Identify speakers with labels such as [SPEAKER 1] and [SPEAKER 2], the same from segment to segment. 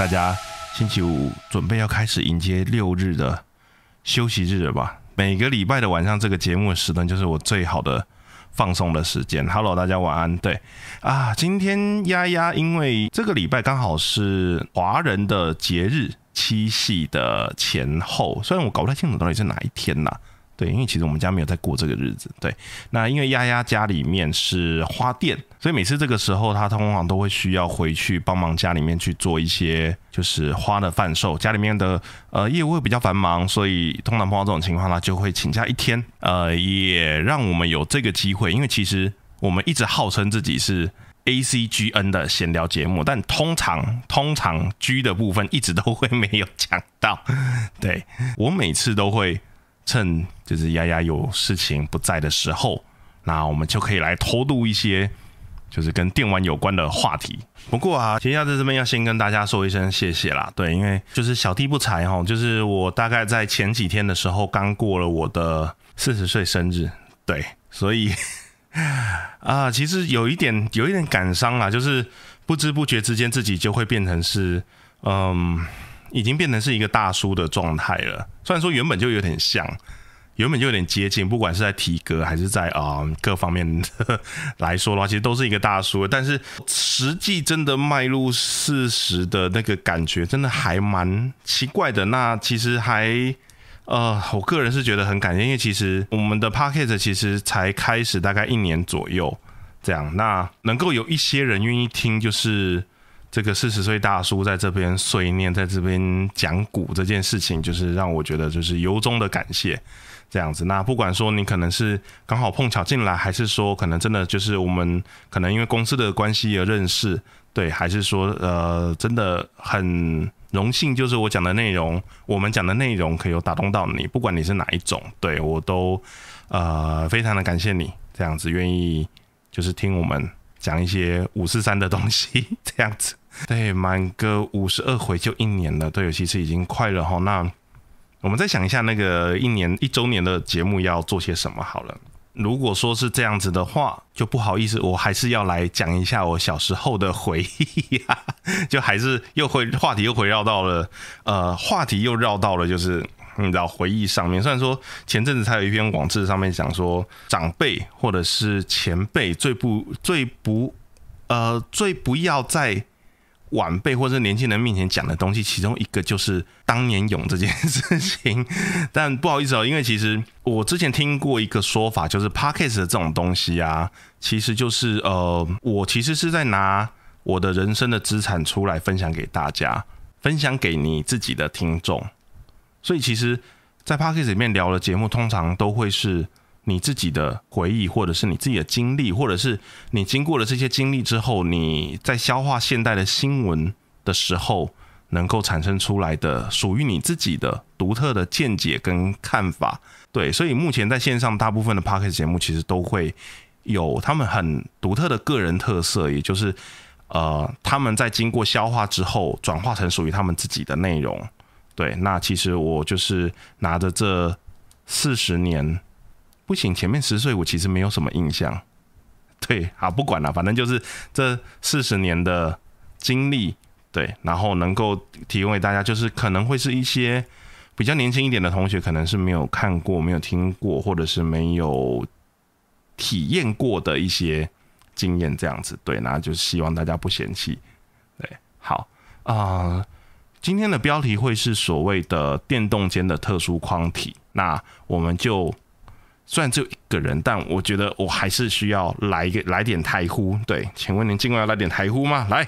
[SPEAKER 1] 大家星期五准备要开始迎接六日的休息日了吧？每个礼拜的晚上，这个节目的时段就是我最好的放松的时间。Hello，大家晚安。对啊，今天丫丫因为这个礼拜刚好是华人的节日七夕的前后，虽然我搞不太清楚到底是哪一天呐。对，因为其实我们家没有在过这个日子。对，那因为丫丫家里面是花店，所以每次这个时候，她通常都会需要回去帮忙家里面去做一些就是花的贩售。家里面的呃业务会比较繁忙，所以通常碰到这种情况，呢就会请假一天。呃，也让我们有这个机会，因为其实我们一直号称自己是 A C G N 的闲聊节目，但通常通常 G 的部分一直都会没有讲到。对我每次都会。趁就是丫丫有事情不在的时候，那我们就可以来偷渡一些就是跟电玩有关的话题。不过啊，其实在这边要先跟大家说一声谢谢啦，对，因为就是小弟不才哈，就是我大概在前几天的时候刚过了我的四十岁生日，对，所以啊，其实有一点有一点感伤啦，就是不知不觉之间自己就会变成是嗯。已经变成是一个大叔的状态了。虽然说原本就有点像，原本就有点接近，不管是在体格还是在啊各方面来说的话，其实都是一个大叔。但是实际真的迈入四十的那个感觉，真的还蛮奇怪的。那其实还呃，我个人是觉得很感谢，因为其实我们的 p o c k e t 其实才开始大概一年左右这样，那能够有一些人愿意听，就是。这个四十岁大叔在这边碎念，在这边讲古这件事情，就是让我觉得就是由衷的感谢，这样子。那不管说你可能是刚好碰巧进来，还是说可能真的就是我们可能因为公司的关系而认识，对，还是说呃真的很荣幸，就是我讲的内容，我们讲的内容可以有打动到你，不管你是哪一种，对我都呃非常的感谢你这样子愿意就是听我们讲一些五四三的东西这样子。对，满个五十二回就一年了，对，其实已经快了哈。那我们再想一下，那个一年一周年的节目要做些什么好了。如果说是这样子的话，就不好意思，我还是要来讲一下我小时候的回忆呀。就还是又会话题又回绕到了，呃，话题又绕到了，就是你知道回忆上面。虽然说前阵子才有一篇网志上面讲说，长辈或者是前辈最不最不呃最不要在。晚辈或者年轻人面前讲的东西，其中一个就是当年勇这件事情。但不好意思哦，因为其实我之前听过一个说法，就是 podcast 的这种东西啊，其实就是呃，我其实是在拿我的人生的资产出来分享给大家，分享给你自己的听众。所以其实，在 podcast 里面聊的节目，通常都会是。你自己的回忆，或者是你自己的经历，或者是你经过了这些经历之后，你在消化现代的新闻的时候，能够产生出来的属于你自己的独特的见解跟看法。对，所以目前在线上大部分的 p o c k e t 节目，其实都会有他们很独特的个人特色，也就是呃，他们在经过消化之后，转化成属于他们自己的内容。对，那其实我就是拿着这四十年。不行，前面十岁我其实没有什么印象。对，好不管了，反正就是这四十年的经历，对，然后能够提供给大家，就是可能会是一些比较年轻一点的同学，可能是没有看过、没有听过，或者是没有体验过的一些经验，这样子。对，那就希望大家不嫌弃。对，好啊，今天的标题会是所谓的电动间的特殊框体，那我们就。虽然只有一个人，但我觉得我还是需要来一个来点台呼。对，请问您今晚要来点台呼吗？来，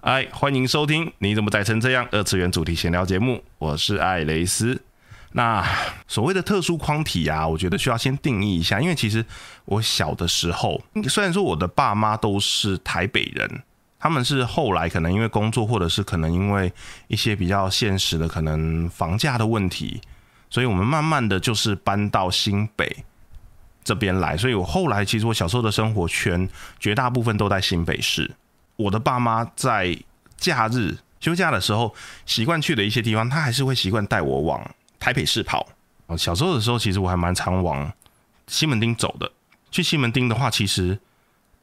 [SPEAKER 1] 哎，欢迎收听《你怎么宅成这样》二次元主题闲聊节目，我是艾雷斯。那所谓的特殊框体啊，我觉得需要先定义一下，因为其实我小的时候，虽然说我的爸妈都是台北人，他们是后来可能因为工作，或者是可能因为一些比较现实的可能房价的问题。所以，我们慢慢的就是搬到新北这边来。所以我后来其实我小时候的生活圈绝大部分都在新北市。我的爸妈在假日休假的时候，习惯去的一些地方，他还是会习惯带我往台北市跑。小时候的时候，其实我还蛮常往西门町走的。去西门町的话，其实，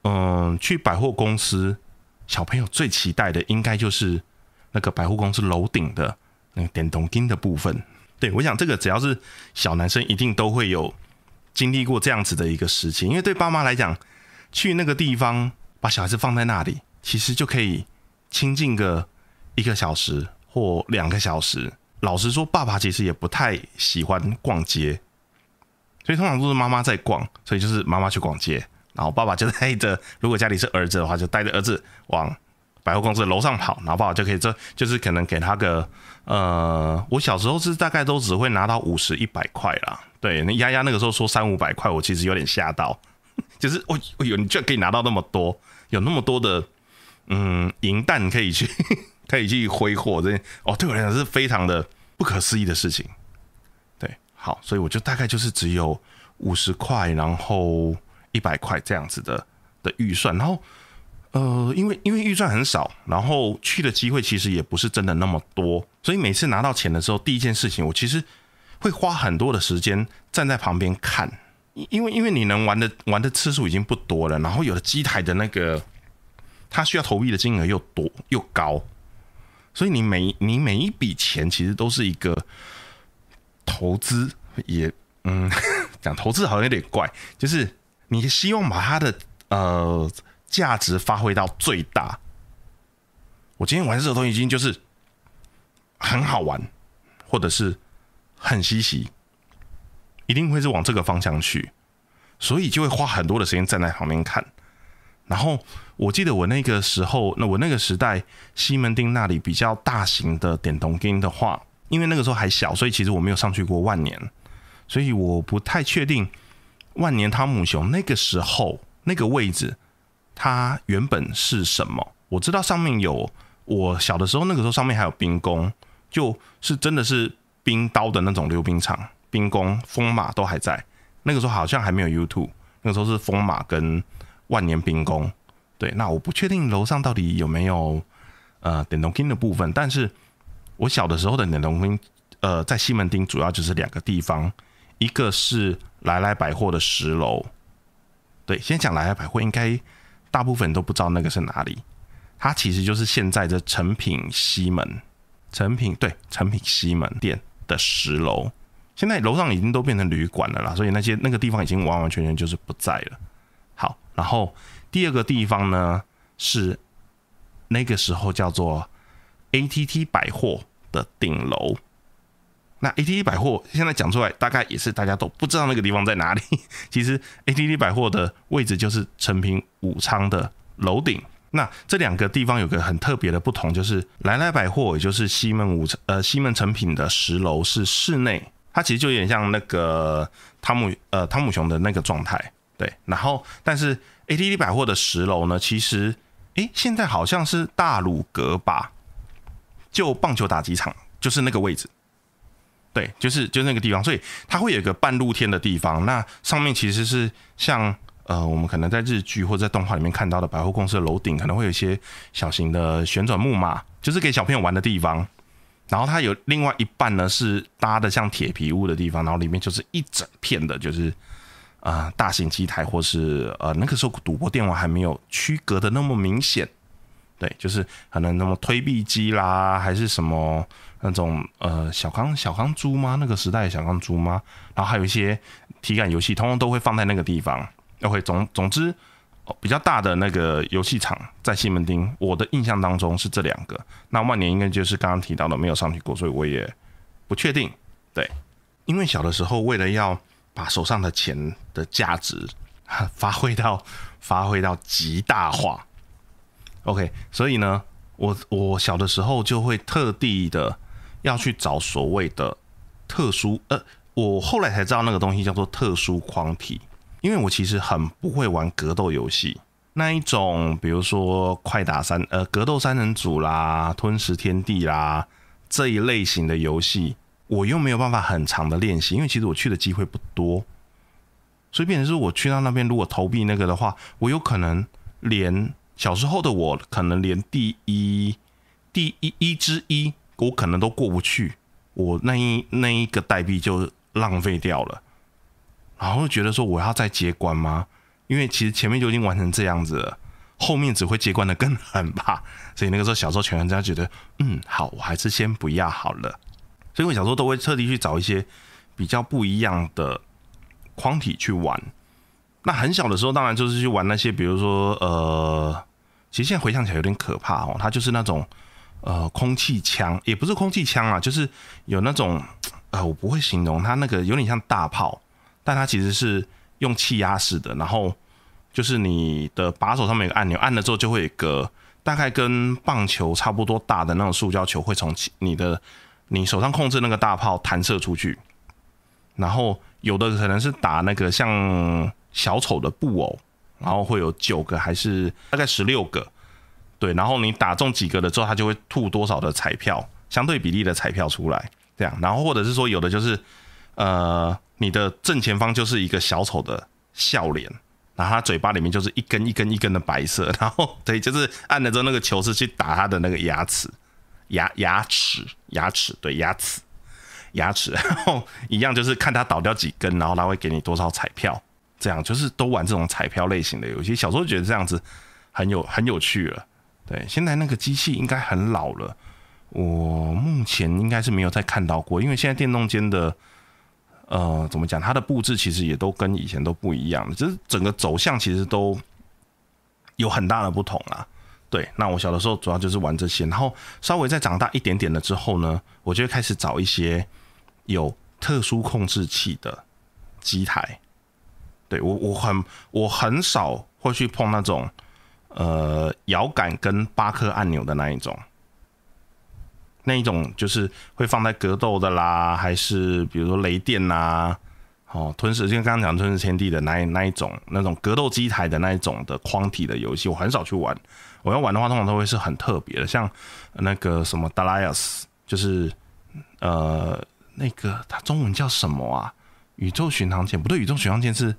[SPEAKER 1] 嗯，去百货公司，小朋友最期待的应该就是那个百货公司楼顶的那个电动金的部分。对我想，这个只要是小男生，一定都会有经历过这样子的一个事情。因为对爸妈来讲，去那个地方把小孩子放在那里，其实就可以亲近个一个小时或两个小时。老实说，爸爸其实也不太喜欢逛街，所以通常都是妈妈在逛，所以就是妈妈去逛街，然后爸爸就带着，如果家里是儿子的话，就带着儿子往百货公司楼上跑，然后爸爸就可以这就是可能给他个呃，我小时候是大概都只会拿到五十一百块啦，对，那丫丫那个时候说三五百块，我其实有点吓到，就是哦，哎呦，你居然可以拿到那么多，有那么多的嗯银弹可以去。可以去挥霍这哦，对我来讲是非常的不可思议的事情。对，好，所以我就大概就是只有五十块，然后一百块这样子的的预算。然后，呃，因为因为预算很少，然后去的机会其实也不是真的那么多，所以每次拿到钱的时候，第一件事情我其实会花很多的时间站在旁边看，因为因为你能玩的玩的次数已经不多了，然后有的机台的那个它需要投币的金额又多又高。所以你每你每一笔钱其实都是一个投资，也嗯，讲投资好像有点怪，就是你希望把它的呃价值发挥到最大。我今天玩这个东西已经就是很好玩，或者是很稀奇，一定会是往这个方向去，所以就会花很多的时间站在旁边看，然后。我记得我那个时候，那我那个时代，西门町那里比较大型的点铜金的话，因为那个时候还小，所以其实我没有上去过万年，所以我不太确定万年汤姆熊那个时候那个位置它原本是什么。我知道上面有我小的时候那个时候上面还有冰宫，就是真的是冰刀的那种溜冰场，冰宫风马都还在。那个时候好像还没有 YouTube，那个时候是风马跟万年冰宫。对，那我不确定楼上到底有没有呃点动厅的部分，但是我小的时候的点动厅，呃，在西门町主要就是两个地方，一个是来来百货的十楼。对，先讲来来百货，应该大部分人都不知道那个是哪里，它其实就是现在的成品西门，成品对，成品西门店的十楼，现在楼上已经都变成旅馆了啦，所以那些那个地方已经完完全全就是不在了。好，然后。第二个地方呢是那个时候叫做 ATT 百货的顶楼。那 ATT 百货现在讲出来，大概也是大家都不知道那个地方在哪里。其实 ATT 百货的位置就是成品武昌的楼顶。那这两个地方有个很特别的不同，就是来来百货，也就是西门武呃西门成品的十楼是室内，它其实就有点像那个汤姆呃汤姆熊的那个状态。对，然后但是。ATT 百货的十楼呢，其实，诶，现在好像是大鲁阁吧，就棒球打击场，就是那个位置，对，就是就是那个地方，所以它会有一个半露天的地方，那上面其实是像呃，我们可能在日剧或者在动画里面看到的百货公司的楼顶，可能会有一些小型的旋转木马，就是给小朋友玩的地方，然后它有另外一半呢是搭的像铁皮屋的地方，然后里面就是一整片的，就是。啊，大型机台或是呃，那个时候赌博电玩还没有区隔的那么明显，对，就是可能那么推币机啦，还是什么那种呃小康小康珠吗？那个时代的小康珠吗？然后还有一些体感游戏，通通都会放在那个地方。OK，总总之比较大的那个游戏场在西门町，我的印象当中是这两个。那万年应该就是刚刚提到的，没有上去过，所以我也不确定。对，因为小的时候为了要。把手上的钱的价值 发挥到发挥到极大化，OK，所以呢，我我小的时候就会特地的要去找所谓的特殊，呃，我后来才知道那个东西叫做特殊框体，因为我其实很不会玩格斗游戏，那一种比如说快打三呃格斗三人组啦、吞食天地啦这一类型的游戏。我又没有办法很长的练习，因为其实我去的机会不多，所以变成是我去到那边，如果投币那个的话，我有可能连小时候的我可能连第一第一一之一，我可能都过不去，我那一那一个代币就浪费掉了，然后觉得说我要再接关吗？因为其实前面就已经完成这样子了，后面只会接关的更狠吧。所以那个时候小时候全玩家觉得，嗯，好，我还是先不要好了。所以我小时候都会特地去找一些比较不一样的框体去玩。那很小的时候，当然就是去玩那些，比如说呃，其实现在回想起来有点可怕哦，它就是那种呃空气枪，也不是空气枪啊，就是有那种呃，我不会形容它那个有点像大炮，但它其实是用气压式的，然后就是你的把手上面有个按钮，按了之后就会有个大概跟棒球差不多大的那种塑胶球会从你的你手上控制那个大炮弹射出去，然后有的可能是打那个像。小丑的布偶，然后会有九个还是大概十六个，对，然后你打中几个了之后，它就会吐多少的彩票，相对比例的彩票出来，这样，然后或者是说有的就是，呃，你的正前方就是一个小丑的笑脸，然后他嘴巴里面就是一根一根一根的白色，然后对，就是按了之后那个球是去打他的那个牙齿，牙牙齿牙齿对牙齿牙齿，然后一样就是看他倒掉几根，然后他会给你多少彩票。这样就是都玩这种彩票类型的游戏，小时候觉得这样子很有很有趣了。对，现在那个机器应该很老了，我目前应该是没有再看到过，因为现在电动间的呃怎么讲，它的布置其实也都跟以前都不一样，就是整个走向其实都有很大的不同啊。对，那我小的时候主要就是玩这些，然后稍微再长大一点点了之后呢，我就会开始找一些有特殊控制器的机台。对我我很我很少会去碰那种呃摇杆跟八颗按钮的那一种，那一种就是会放在格斗的啦，还是比如说雷电呐，哦吞噬，就刚刚讲吞噬天地的那那一种那种格斗机台的那一种的框体的游戏，我很少去玩。我要玩的话，通常都会是很特别的，像那个什么达拉亚斯，就是呃那个它中文叫什么啊？宇宙巡航舰不对，宇宙巡航舰是。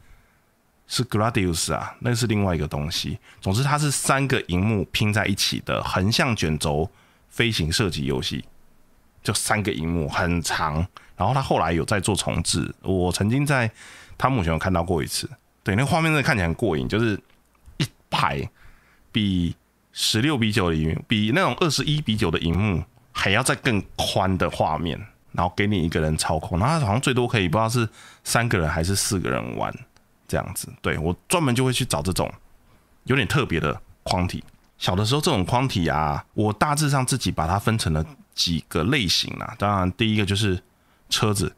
[SPEAKER 1] 是 Gladius 啊，那是另外一个东西。总之，它是三个荧幕拼在一起的横向卷轴飞行射击游戏，就三个荧幕很长。然后他后来有在做重置，我曾经在汤姆熊有看到过一次。对，那画面真的看起来很过瘾，就是一排比十六比九的荧幕，比那种二十一比九的荧幕还要再更宽的画面，然后给你一个人操控，然后好像最多可以不知道是三个人还是四个人玩。这样子，对我专门就会去找这种有点特别的框体。小的时候，这种框体啊，我大致上自己把它分成了几个类型啊。当然，第一个就是车子，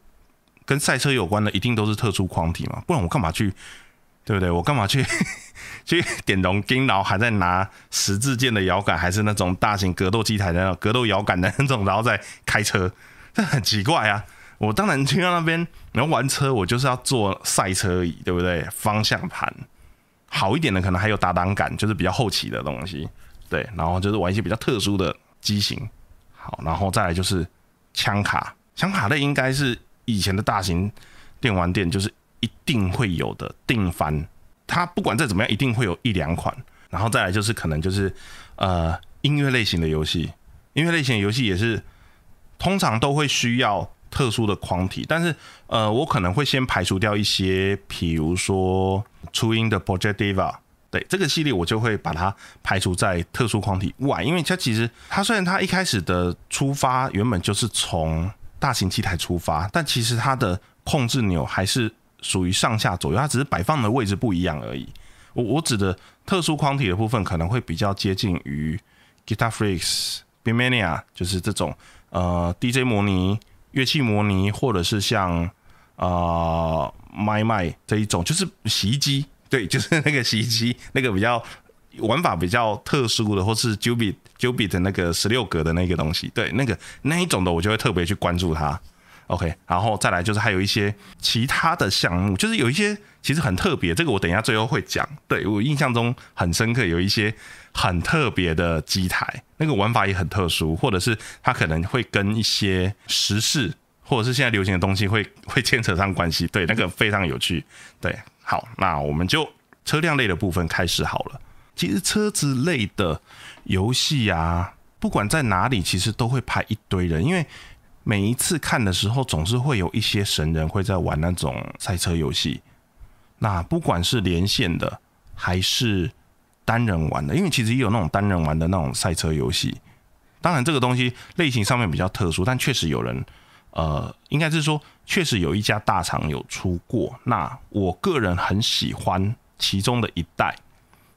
[SPEAKER 1] 跟赛车有关的，一定都是特殊框体嘛，不然我干嘛去，对不对？我干嘛去 去点龙钉，然后还在拿十字键的摇杆，还是那种大型格斗机台的那种格斗摇杆的那种，然后再开车，这很奇怪啊。我当然去到那边，你要玩车，我就是要坐赛车椅，对不对？方向盘好一点的，可能还有打挡杆，就是比较后期的东西，对。然后就是玩一些比较特殊的机型，好，然后再来就是枪卡，枪卡类应该是以前的大型电玩店就是一定会有的定番，它不管再怎么样，一定会有一两款。然后再来就是可能就是呃音乐类型的游戏，音乐类型的游戏也是通常都会需要。特殊的框体，但是呃，我可能会先排除掉一些，比如说初音的 Project Diva，对这个系列我就会把它排除在特殊框体外，因为它其实它虽然它一开始的出发原本就是从大型机台出发，但其实它的控制钮还是属于上下左右，它只是摆放的位置不一样而已。我我指的特殊框体的部分可能会比较接近于 Guitar Freaks、Bimania，就是这种呃 DJ 模拟。乐器模拟，或者是像啊麦麦这一种，就是洗衣机，对，就是那个洗衣机，那个比较玩法比较特殊的，或是 Jubit Jubit 的那个十六格的那个东西，对，那个那一种的，我就会特别去关注它。OK，然后再来就是还有一些其他的项目，就是有一些其实很特别，这个我等一下最后会讲。对我印象中很深刻，有一些很特别的机台，那个玩法也很特殊，或者是它可能会跟一些时事或者是现在流行的东西会 会牵扯上关系。对，那个非常有趣。对，好，那我们就车辆类的部分开始好了。其实车子类的游戏啊，不管在哪里，其实都会拍一堆人，因为。每一次看的时候，总是会有一些神人会在玩那种赛车游戏。那不管是连线的，还是单人玩的，因为其实也有那种单人玩的那种赛车游戏。当然，这个东西类型上面比较特殊，但确实有人，呃，应该是说，确实有一家大厂有出过。那我个人很喜欢其中的一代。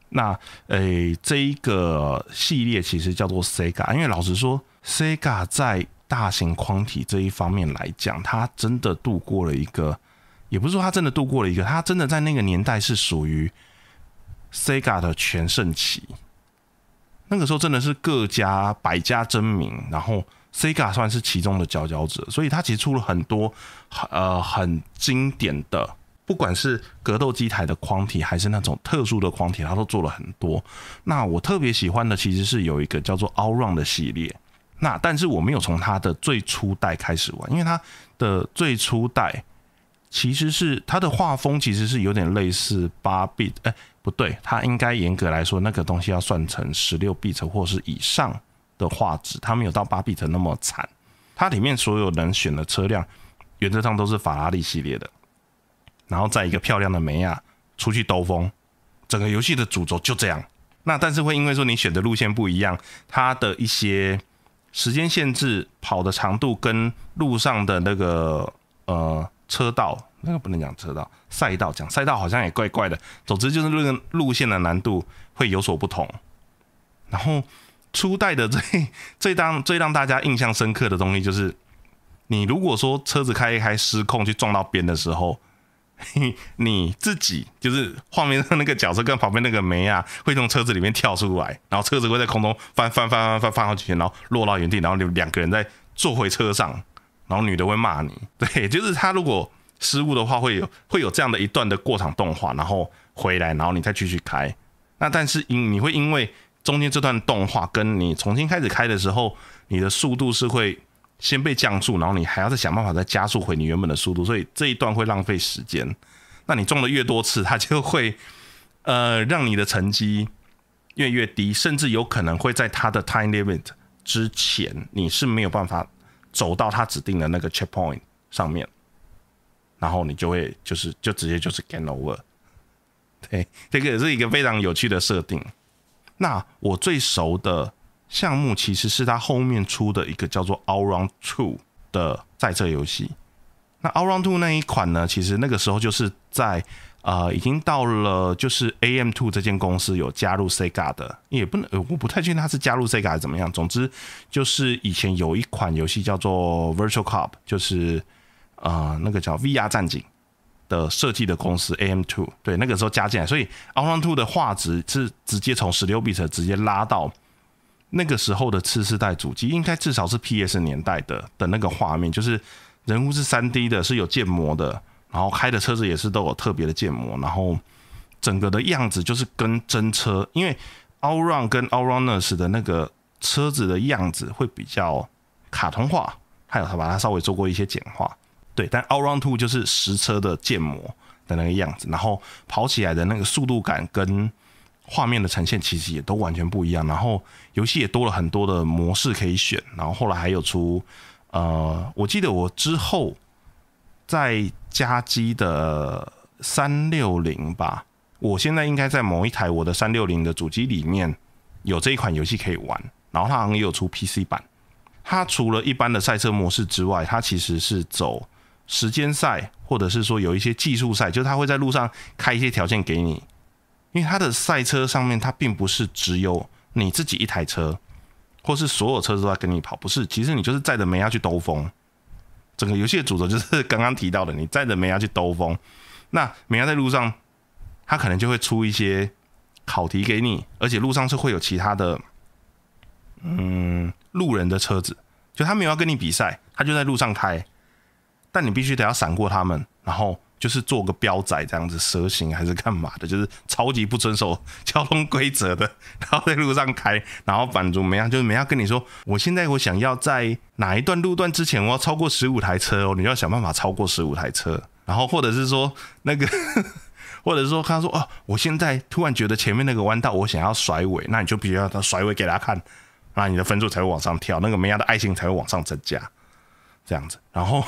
[SPEAKER 1] 那，诶，这一个系列其实叫做 Sega，因为老实说，Sega 在大型框体这一方面来讲，它真的度过了一个，也不是说它真的度过了一个，它真的在那个年代是属于 Sega 的全盛期。那个时候真的是各家百家争鸣，然后 Sega 算是其中的佼佼者，所以它其实出了很多呃很经典的。不管是格斗机台的框体，还是那种特殊的框体，它都做了很多。那我特别喜欢的其实是有一个叫做 All Run 的系列。那但是我没有从它的最初代开始玩，因为它的最初代其实是它的画风其实是有点类似八 bit，哎，不对，它应该严格来说那个东西要算成十六 bit 或是以上的画质，它没有到八 bit 那么惨。它里面所有人选的车辆，原则上都是法拉利系列的。然后在一个漂亮的梅亚出去兜风，整个游戏的主轴就这样。那但是会因为说你选的路线不一样，它的一些时间限制、跑的长度跟路上的那个呃车道，那个不能讲车道，赛道讲赛道好像也怪怪的。总之就是那个路线的难度会有所不同。然后初代的最 最当最让大家印象深刻的东西就是，你如果说车子开一开失控去撞到边的时候。你自己就是画面上那个角色跟旁边那个梅啊，会从车子里面跳出来，然后车子会在空中翻翻翻翻翻翻好几圈，然后落到原地，然后你两个人再坐回车上，然后女的会骂你。对，就是他如果失误的话，会有会有这样的一段的过场动画，然后回来，然后你再继续开。那但是因你会因为中间这段动画跟你重新开始开的时候，你的速度是会。先被降速，然后你还要再想办法再加速回你原本的速度，所以这一段会浪费时间。那你中的越多次，它就会 呃让你的成绩越越低，甚至有可能会在它的 time limit 之前，你是没有办法走到它指定的那个 checkpoint 上面，然后你就会就是就直接就是 game over。对，这个也是一个非常有趣的设定。那我最熟的。项目其实是他后面出的一个叫做 All Round Two 的赛车游戏。那 All Round Two 那一款呢，其实那个时候就是在呃，已经到了就是 AM Two 这间公司有加入 Sega 的，也不能，我不太确定他是加入 Sega 还怎么样。总之就是以前有一款游戏叫做 Virtual Cop，就是呃那个叫 VR 战警的设计的公司 AM Two，对，那个时候加进来，所以 All Run Two 的画质是直接从十六 bit 直接拉到。那个时候的次世代主机，应该至少是 PS 年代的的那个画面，就是人物是三 D 的，是有建模的，然后开的车子也是都有特别的建模，然后整个的样子就是跟真车，因为 All Run 跟 All Runners 的那个车子的样子会比较卡通化，还有他把它稍微做过一些简化，对，但 All Round Two 就是实车的建模的那个样子，然后跑起来的那个速度感跟。画面的呈现其实也都完全不一样，然后游戏也多了很多的模式可以选，然后后来还有出，呃，我记得我之后在加机的三六零吧，我现在应该在某一台我的三六零的主机里面有这一款游戏可以玩，然后它好像也有出 PC 版，它除了一般的赛车模式之外，它其实是走时间赛，或者是说有一些技术赛，就是他会在路上开一些条件给你。因为他的赛车上面，它并不是只有你自己一台车，或是所有车子都在跟你跑，不是。其实你就是载着梅亚去兜风。整个游戏的主轴就是刚刚提到的，你载着梅亚去兜风。那梅亚在路上，他可能就会出一些考题给你，而且路上是会有其他的，嗯，路人的车子，就他没有要跟你比赛，他就在路上开，但你必须得要闪过他们，然后。就是做个标仔这样子蛇形还是干嘛的，就是超级不遵守交通规则的，然后在路上开，然后反足没样，就是没样跟你说，我现在我想要在哪一段路段之前我要超过十五台车哦，你要想办法超过十五台车，然后或者是说那个，或者是说他说哦，我现在突然觉得前面那个弯道我想要甩尾，那你就必须要他甩尾给他看，那你的分数才会往上跳，那个没样的爱心才会往上增加，这样子，然后。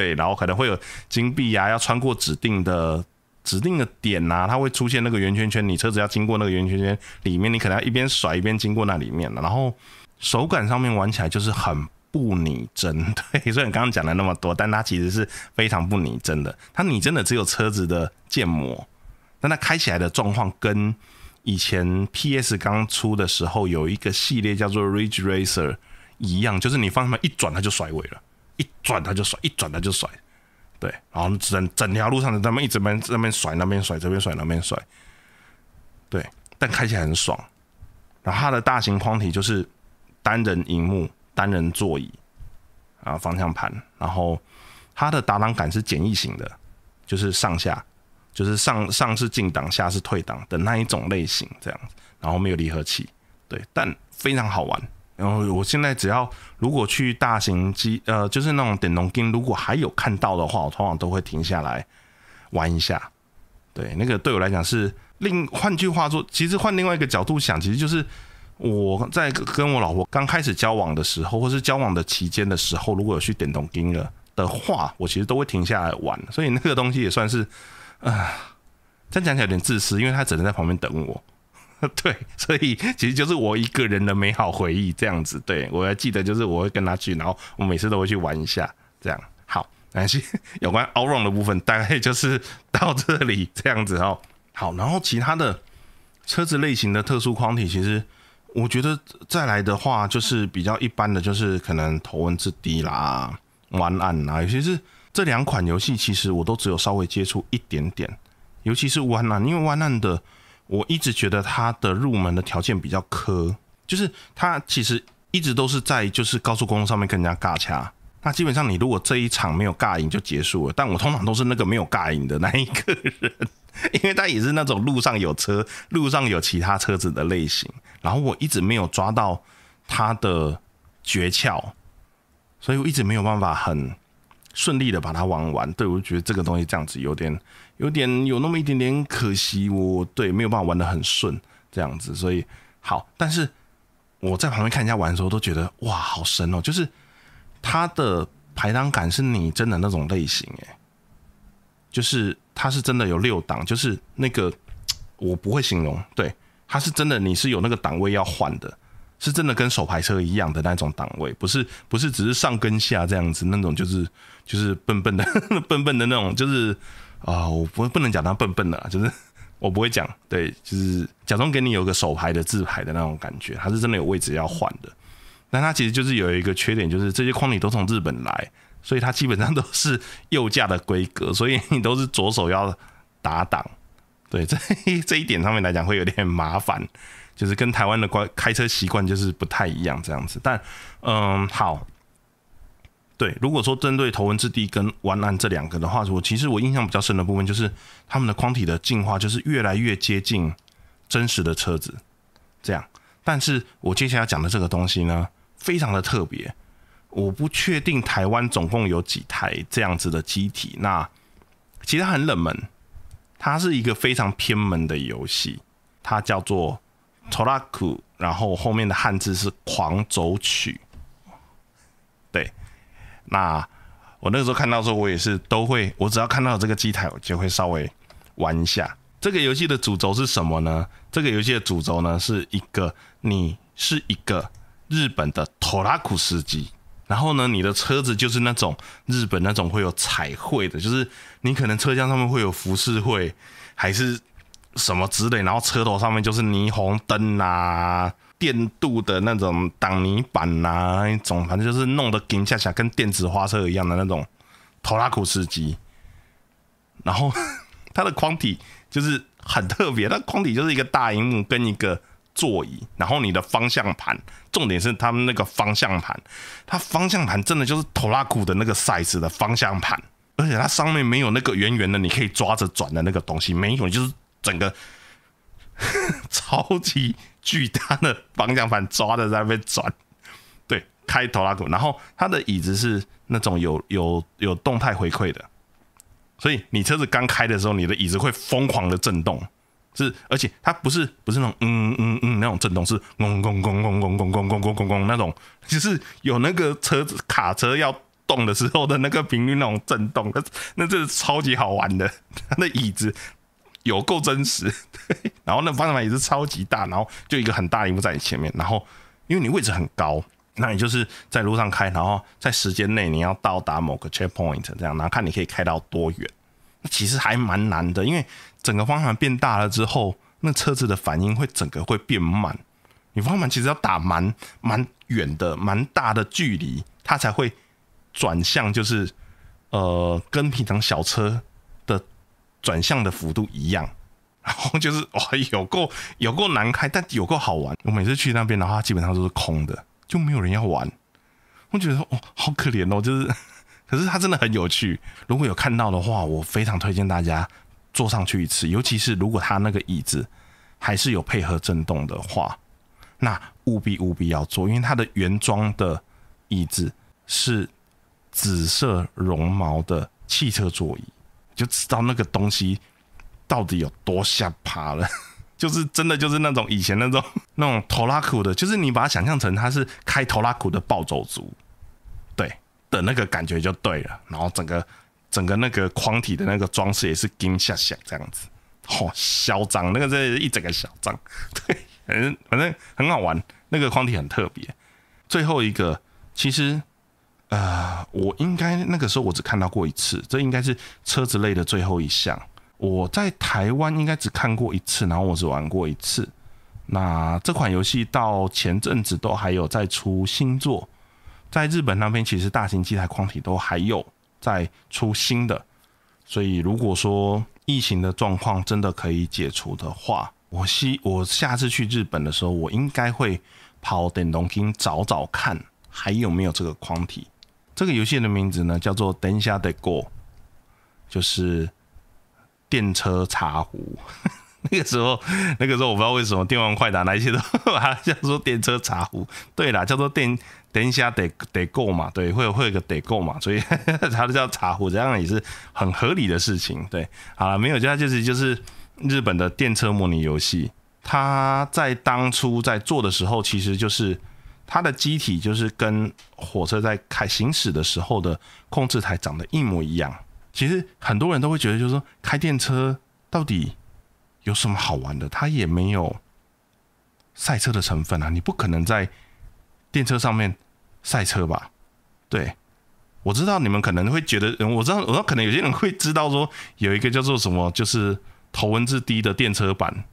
[SPEAKER 1] 对，然后可能会有金币啊，要穿过指定的指定的点呐，它会出现那个圆圈圈，你车子要经过那个圆圈圈里面，你可能要一边甩一边经过那里面然后手感上面玩起来就是很不拟真，对，虽然刚刚讲了那么多，但它其实是非常不拟真的。它拟真的只有车子的建模，但它开起来的状况跟以前 PS 刚出的时候有一个系列叫做 Ridge Racer 一样，就是你方向盘一转它就甩尾了，一转它就甩，一转它就甩。对，然后整整条路上的他们一直边那边甩那边甩这边甩那边甩，对，但开起来很爽。然后它的大型框体就是单人荧幕、单人座椅啊，方向盘，然后它的打档杆是简易型的，就是上下，就是上上是进档，下是退档的那一种类型这样子。然后没有离合器，对，但非常好玩。然后我现在只要如果去大型机，呃，就是那种点动机，如果还有看到的话，我通常都会停下来玩一下。对，那个对我来讲是另换句话说，其实换另外一个角度想，其实就是我在跟我老婆刚开始交往的时候，或是交往的期间的时候，如果有去点动机了的话，我其实都会停下来玩。所以那个东西也算是啊，这样讲起来有点自私，因为他只能在旁边等我。对，所以其实就是我一个人的美好回忆这样子。对我还记得，就是我会跟他去，然后我每次都会去玩一下，这样。好，感谢有关 All Round 的部分，大概就是 到这里这样子哦。好，然后其他的车子类型的特殊框体，其实我觉得再来的话，就是比较一般的，就是可能头文字 D 啦、湾岸啦，尤其是这两款游戏，其实我都只有稍微接触一点点，尤其是湾岸，因为弯案的。我一直觉得它的入门的条件比较苛，就是它其实一直都是在就是高速公路上面跟人家尬掐。那基本上你如果这一场没有尬赢就结束了，但我通常都是那个没有尬赢的那一个人，因为他也是那种路上有车、路上有其他车子的类型。然后我一直没有抓到他的诀窍，所以我一直没有办法很顺利的把它玩完。对我觉得这个东西这样子有点。有点有那么一点点可惜，我对没有办法玩的很顺这样子，所以好，但是我在旁边看人家玩的时候，都觉得哇，好神哦！就是它的排档杆是你真的那种类型，诶，就是它是真的有六档，就是那个我不会形容，对，它是真的你是有那个档位要换的，是真的跟手排车一样的那种档位，不是不是只是上跟下这样子那种，就是就是笨笨的 笨笨的那种，就是。啊，我不不能讲他笨笨的，就是我不会讲，对，就是假装给你有个手牌的自牌的那种感觉，他是真的有位置要换的。但他其实就是有一个缺点，就是这些框体都从日本来，所以它基本上都是右架的规格，所以你都是左手要打档。对，这这一点上面来讲会有点麻烦，就是跟台湾的关开车习惯就是不太一样这样子。但嗯，好。对，如果说针对头文字 D 跟湾岸这两个的话，我其实我印象比较深的部分就是他们的框体的进化就是越来越接近真实的车子，这样。但是我接下来讲的这个东西呢，非常的特别，我不确定台湾总共有几台这样子的机体。那其实很冷门，它是一个非常偏门的游戏，它叫做 Toraku，然后后面的汉字是狂走曲，对。那我那个时候看到时候，我也是都会，我只要看到这个机台，我就会稍微玩一下。这个游戏的主轴是什么呢？这个游戏的主轴呢，是一个你是一个日本的拖拉库司机，然后呢，你的车子就是那种日本那种会有彩绘的，就是你可能车厢上面会有浮世绘，还是什么之类，然后车头上面就是霓虹灯啊。电镀的那种挡泥板呐，那种反正就是弄得跟下下跟电子花车一样的那种拖拉库司机，然后它的框体就是很特别，它框体就是一个大荧幕跟一个座椅，然后你的方向盘，重点是他们那个方向盘，它方向盘真的就是拖拉库的那个 size 的方向盘，而且它上面没有那个圆圆的你可以抓着转的那个东西，没有，就是整个 超级。巨大的方向盘抓的在那边转，对，开头拉鼓，然后它的椅子是那种有有有动态回馈的，所以你车子刚开的时候，你的椅子会疯狂的震动，是而且它不是不是那种嗯嗯嗯那种震动，是嗡嗡嗡嗡嗡嗡嗡嗡嗡嗡那种，就是有那个车子卡车要动的时候的那个频率那种震动，那那这是超级好玩的。它的椅子有够真实，对，然后那方向盘也是超级大，然后就一个很大的荧幕在你前面，然后因为你位置很高，那你就是在路上开，然后在时间内你要到达某个 checkpoint 这样，然后看你可以开到多远。那其实还蛮难的，因为整个方向盘变大了之后，那车子的反应会整个会变慢。你方向盘其实要打蛮蛮远的、蛮大的距离，它才会转向，就是呃，跟平常小车转向的幅度一样。然后就是哇，有够有够难开，但有够好玩。我每次去那边的话，基本上都是空的，就没有人要玩。我觉得哦，好可怜哦，就是。可是它真的很有趣，如果有看到的话，我非常推荐大家坐上去一次。尤其是如果它那个椅子还是有配合震动的话，那务必务必要坐，因为它的原装的椅子是紫色绒毛的汽车座椅，就知道那个东西到底有多下趴了。就是真的就是那种以前那种那种头拉苦的，就是你把它想象成它是开头拉苦的暴走族，对。的那个感觉就对了，然后整个整个那个框体的那个装饰也是金下下这样子，哦，嚣张，那个是一整个嚣张，对，反正反正很好玩，那个框体很特别。最后一个，其实呃，我应该那个时候我只看到过一次，这应该是车子类的最后一项。我在台湾应该只看过一次，然后我只玩过一次。那这款游戏到前阵子都还有在出新作。在日本那边，其实大型机台框体都还有在出新的，所以如果说疫情的状况真的可以解除的话，我希我下次去日本的时候，我应该会跑电动厅找找看还有没有这个框体。这个游戏的名字呢叫做《等一下得过》，就是电车茶壶。那个时候，那个时候我不知道为什么电玩快打那一些都把它叫做电车茶壶。对啦，叫做电。等一下得得够嘛，对，会有会有个得够嘛，所以 它就叫茶壶，这样也是很合理的事情。对，好了，没有，就它就是就是日本的电车模拟游戏。它在当初在做的时候，其实就是它的机体就是跟火车在开行驶的时候的控制台长得一模一样。其实很多人都会觉得，就是说开电车到底有什么好玩的？它也没有赛车的成分啊，你不可能在。电车上面赛车吧，对，我知道你们可能会觉得，我知道，我知道可能有些人会知道说有一个叫做什么，就是头文字 D 的电车版，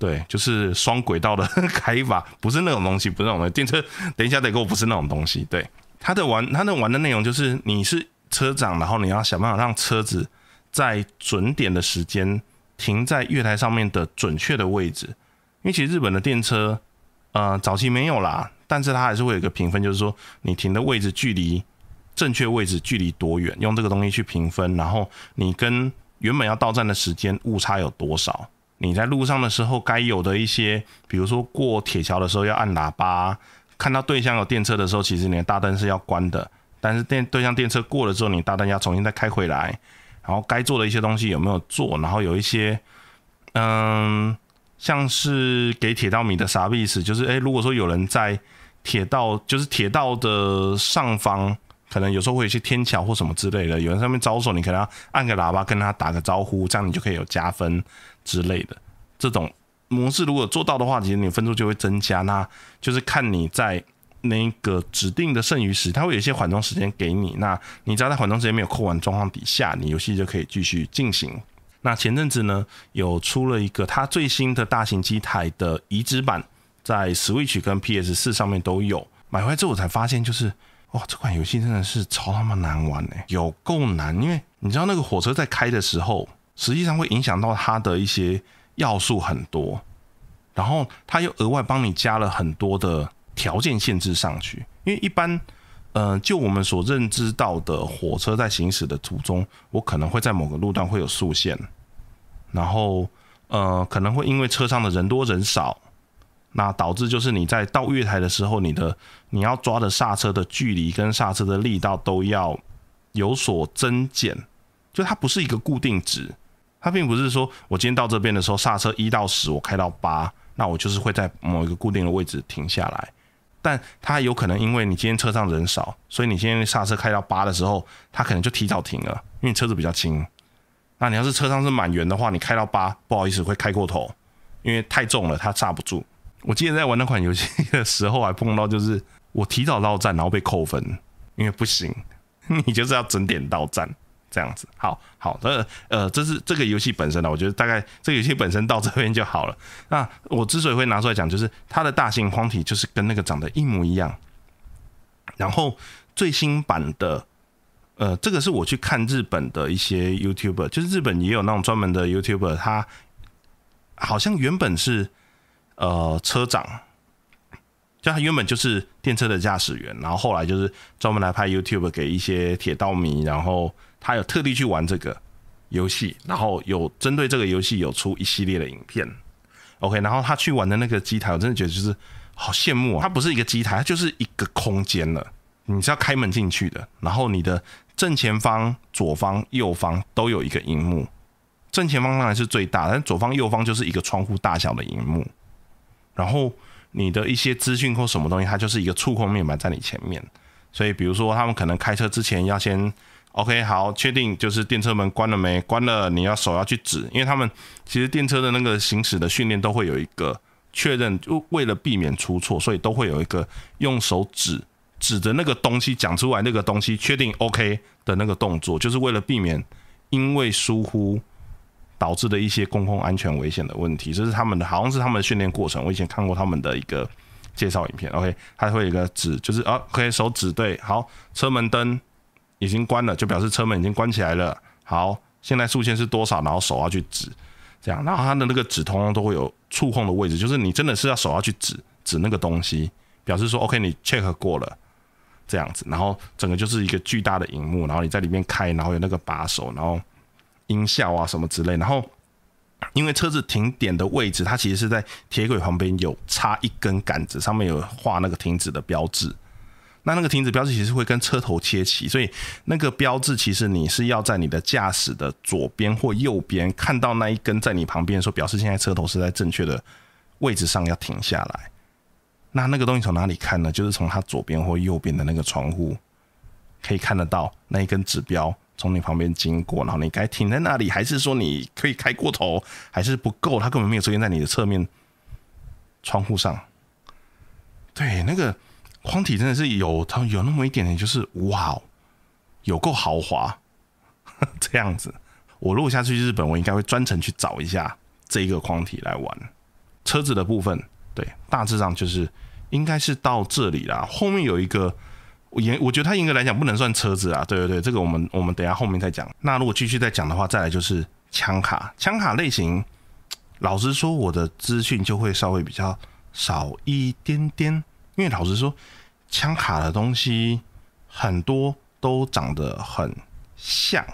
[SPEAKER 1] 对，就是双轨道的 开法，不是那种东西，不是那种电车。等一下得给我不是那种东西，对，他的玩，他的玩的内容就是你是车长，然后你要想办法让车子在准点的时间停在月台上面的准确的位置，因为其实日本的电车，呃，早期没有啦。但是它还是会有一个评分，就是说你停的位置距离正确位置距离多远，用这个东西去评分。然后你跟原本要到站的时间误差有多少？你在路上的时候该有的一些，比如说过铁桥的时候要按喇叭，看到对向有电车的时候，其实你的大灯是要关的。但是电对向电车过了之后，你大灯要重新再开回来。然后该做的一些东西有没有做？然后有一些，嗯，像是给铁道迷的啥意思？就是诶，如果说有人在铁道就是铁道的上方，可能有时候会有一些天桥或什么之类的，有人上面招手，你可能要按个喇叭跟他打个招呼，这样你就可以有加分之类的。这种模式如果做到的话，其实你分数就会增加。那就是看你在那个指定的剩余时，它会有一些缓冲时间给你。那你只要在缓冲时间没有扣完状况底下，你游戏就可以继续进行。那前阵子呢，有出了一个它最新的大型机台的移植版。在 Switch 跟 PS 四上面都有，买回来之后我才发现，就是哇，这款游戏真的是超他妈难玩哎，有够难！因为你知道那个火车在开的时候，实际上会影响到它的一些要素很多，然后它又额外帮你加了很多的条件限制上去。因为一般，呃，就我们所认知到的火车在行驶的途中，我可能会在某个路段会有速限，然后呃，可能会因为车上的人多人少。那导致就是你在到月台的时候，你的你要抓的刹车的距离跟刹车的力道都要有所增减，就它不是一个固定值，它并不是说我今天到这边的时候刹车一到十，我开到八，那我就是会在某一个固定的位置停下来，但它有可能因为你今天车上人少，所以你今天刹车开到八的时候，它可能就提早停了，因为车子比较轻。那你要是车上是满员的话，你开到八，不好意思会开过头，因为太重了，它刹不住。我记得在玩那款游戏的时候，还碰到就是我提早到站，然后被扣分，因为不行，你就是要整点到站。这样子，好好的，呃，这是这个游戏本身的，我觉得大概这个游戏本身到这边就好了。那我之所以会拿出来讲，就是它的大型框体就是跟那个长得一模一样。然后最新版的，呃，这个是我去看日本的一些 YouTuber，就是日本也有那种专门的 YouTuber，他好像原本是呃车长，就他原本就是电车的驾驶员，然后后来就是专门来拍 YouTube 给一些铁道迷，然后。他有特地去玩这个游戏，然后有针对这个游戏有出一系列的影片。OK，然后他去玩的那个机台，我真的觉得就是好羡慕啊！它不是一个机台，它就是一个空间了。你是要开门进去的，然后你的正前方、左方、右方都有一个荧幕。正前方当然是最大，但左方、右方就是一个窗户大小的荧幕。然后你的一些资讯或什么东西，它就是一个触控面板在你前面。所以，比如说他们可能开车之前要先。OK，好，确定就是电车门关了没？关了，你要手要去指，因为他们其实电车的那个行驶的训练都会有一个确认，就为了避免出错，所以都会有一个用手指指着那个东西讲出来那个东西，确定 OK 的那个动作，就是为了避免因为疏忽导致的一些公共安全危险的问题。这是他们的，好像是他们的训练过程。我以前看过他们的一个介绍影片。OK，它会有一个指，就是啊，OK，手指对，好，车门灯。已经关了，就表示车门已经关起来了。好，现在速线是多少？然后手要去指，这样，然后它的那个指通常都会有触控的位置，就是你真的是要手要去指指那个东西，表示说 OK，你 check 过了，这样子，然后整个就是一个巨大的荧幕，然后你在里面开，然后有那个把手，然后音效啊什么之类，然后因为车子停点的位置，它其实是在铁轨旁边有插一根杆子，上面有画那个停止的标志。那那个停止标志其实会跟车头切齐，所以那个标志其实你是要在你的驾驶的左边或右边看到那一根在你旁边的时候，表示现在车头是在正确的位置上要停下来。那那个东西从哪里看呢？就是从它左边或右边的那个窗户可以看得到那一根指标从你旁边经过，然后你该停在那里，还是说你可以开过头，还是不够？它根本没有出现在你的侧面窗户上。对，那个。框体真的是有，它有那么一点点，就是哇，有够豪华 这样子。我如果下次去日本，我应该会专程去找一下这一个框体来玩。车子的部分，对，大致上就是应该是到这里啦。后面有一个，我也我觉得它应该来讲不能算车子啊。对对对，这个我们我们等下后面再讲。那如果继续再讲的话，再来就是枪卡，枪卡类型，老实说，我的资讯就会稍微比较少一点点。因为老实说，枪卡的东西很多都长得很像，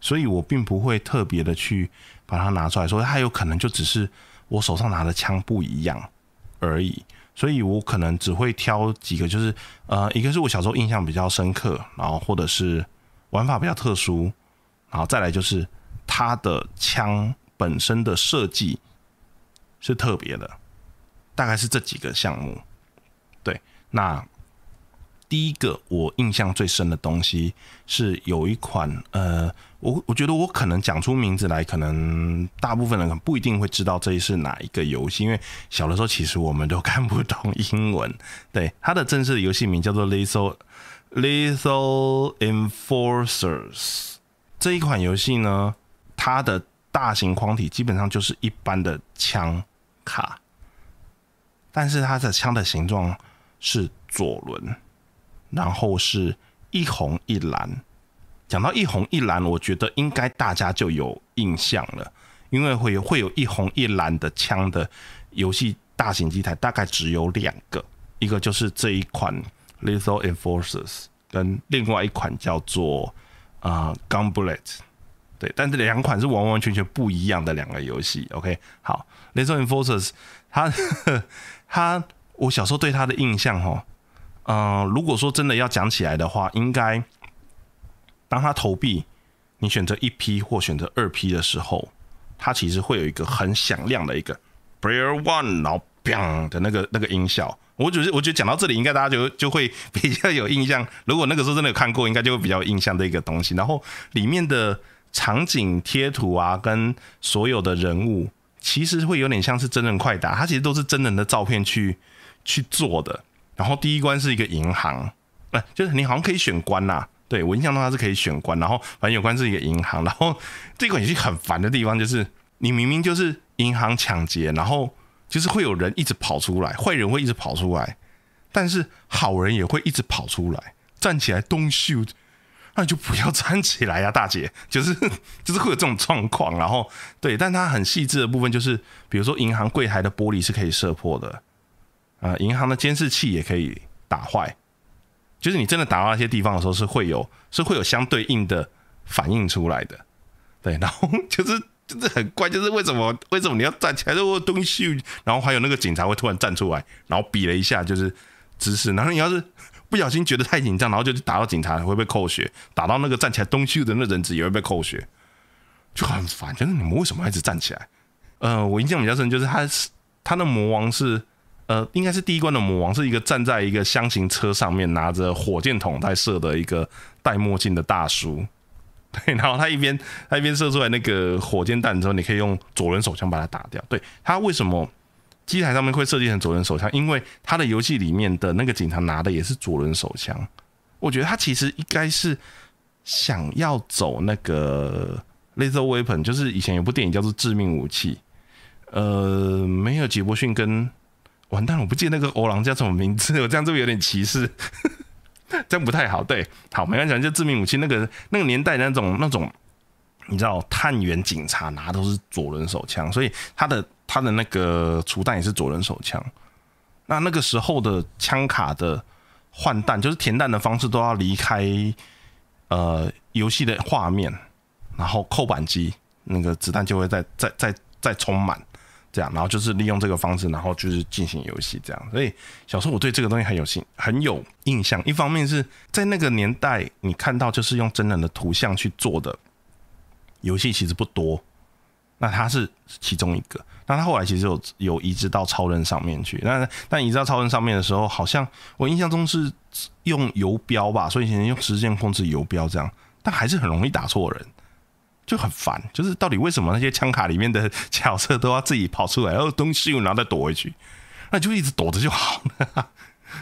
[SPEAKER 1] 所以我并不会特别的去把它拿出来说，它有可能就只是我手上拿的枪不一样而已。所以我可能只会挑几个，就是呃，一个是我小时候印象比较深刻，然后或者是玩法比较特殊，然后再来就是它的枪本身的设计是特别的，大概是这几个项目。那第一个我印象最深的东西是有一款，呃，我我觉得我可能讲出名字来，可能大部分人可能不一定会知道这是哪一个游戏，因为小的时候其实我们都看不懂英文。对，它的正式的游戏名叫做《Lethal Lethal Enforcers》这一款游戏呢，它的大型框体基本上就是一般的枪卡，但是它的枪的形状。是左轮，然后是一红一蓝。讲到一红一蓝，我觉得应该大家就有印象了，因为会有会有一红一蓝的枪的游戏大型机台，大概只有两个，一个就是这一款 Lethal Enforcers，跟另外一款叫做啊 Gun Bullet。对，但这两款是完完全全不一样的两个游戏。OK，好，Lethal Enforcers，它 它。我小时候对他的印象，哈，嗯，如果说真的要讲起来的话，应该当他投币，你选择一批或选择二批的时候，它其实会有一个很响亮的一个 player one，然后砰的那个那个音效。我觉得我觉得讲到这里，应该大家就就会比较有印象。如果那个时候真的有看过，应该就会比较有印象的一个东西。然后里面的场景贴图啊，跟所有的人物，其实会有点像是真人快打，它其实都是真人的照片去去做的。然后第一关是一个银行，哎，就是你好像可以选关呐。对我印象中它是可以选关，然后反正有关是一个银行。然后这款游戏很烦的地方就是，你明明就是银行抢劫，然后就是会有人一直跑出来，坏人会一直跑出来，但是好人也会一直跑出来，站起来 don't shoot，那就不要站起来呀，大姐，就是 就是会有这种状况。然后对，但它很细致的部分就是，比如说银行柜台的玻璃是可以射破的。啊，银行的监视器也可以打坏，就是你真的打到那些地方的时候，是会有是会有相对应的反应出来的，对，然后 就是就是很怪，就是为什么为什么你要站起来？说东西，然后还有那个警察会突然站出来，然后比了一下就是姿势，然后你要是不小心觉得太紧张，然后就打到警察会被扣血，打到那个站起来东西的那人质也会被扣血，就很烦，就是你们为什么一直站起来？呃，我印象比较深就是他是他的魔王是。呃，应该是第一关的魔王是一个站在一个箱型车上面拿着火箭筒在射的一个戴墨镜的大叔，对，然后他一边他一边射出来那个火箭弹之后，你可以用左轮手枪把它打掉。对他为什么机台上面会设计成左轮手枪？因为他的游戏里面的那个警察拿的也是左轮手枪。我觉得他其实应该是想要走那个 laser weapon，就是以前有部电影叫做《致命武器》，呃，没有杰伯逊跟。完蛋，我不记得那个欧郎叫什么名字，我这样是不是有点歧视？这样不太好。对，好，没关系，就致命武器那个那个年代那种那种，你知道，探员警察拿都是左轮手枪，所以他的他的那个除弹也是左轮手枪。那那个时候的枪卡的换弹，就是填弹的方式都要离开呃游戏的画面，然后扣扳机，那个子弹就会再再再再充满。这样，然后就是利用这个方式，然后就是进行游戏这样。所以小时候我对这个东西很有兴很有印象。一方面是在那个年代，你看到就是用真人的图像去做的游戏其实不多，那它是其中一个。那它后来其实有有移植到超人上面去。那但移植到超人上面的时候，好像我印象中是用游标吧，所以以前用时间控制游标这样，但还是很容易打错人。就很烦，就是到底为什么那些枪卡里面的角色都要自己跑出来，然后东西又然后再躲回去，那就一直躲着就好了，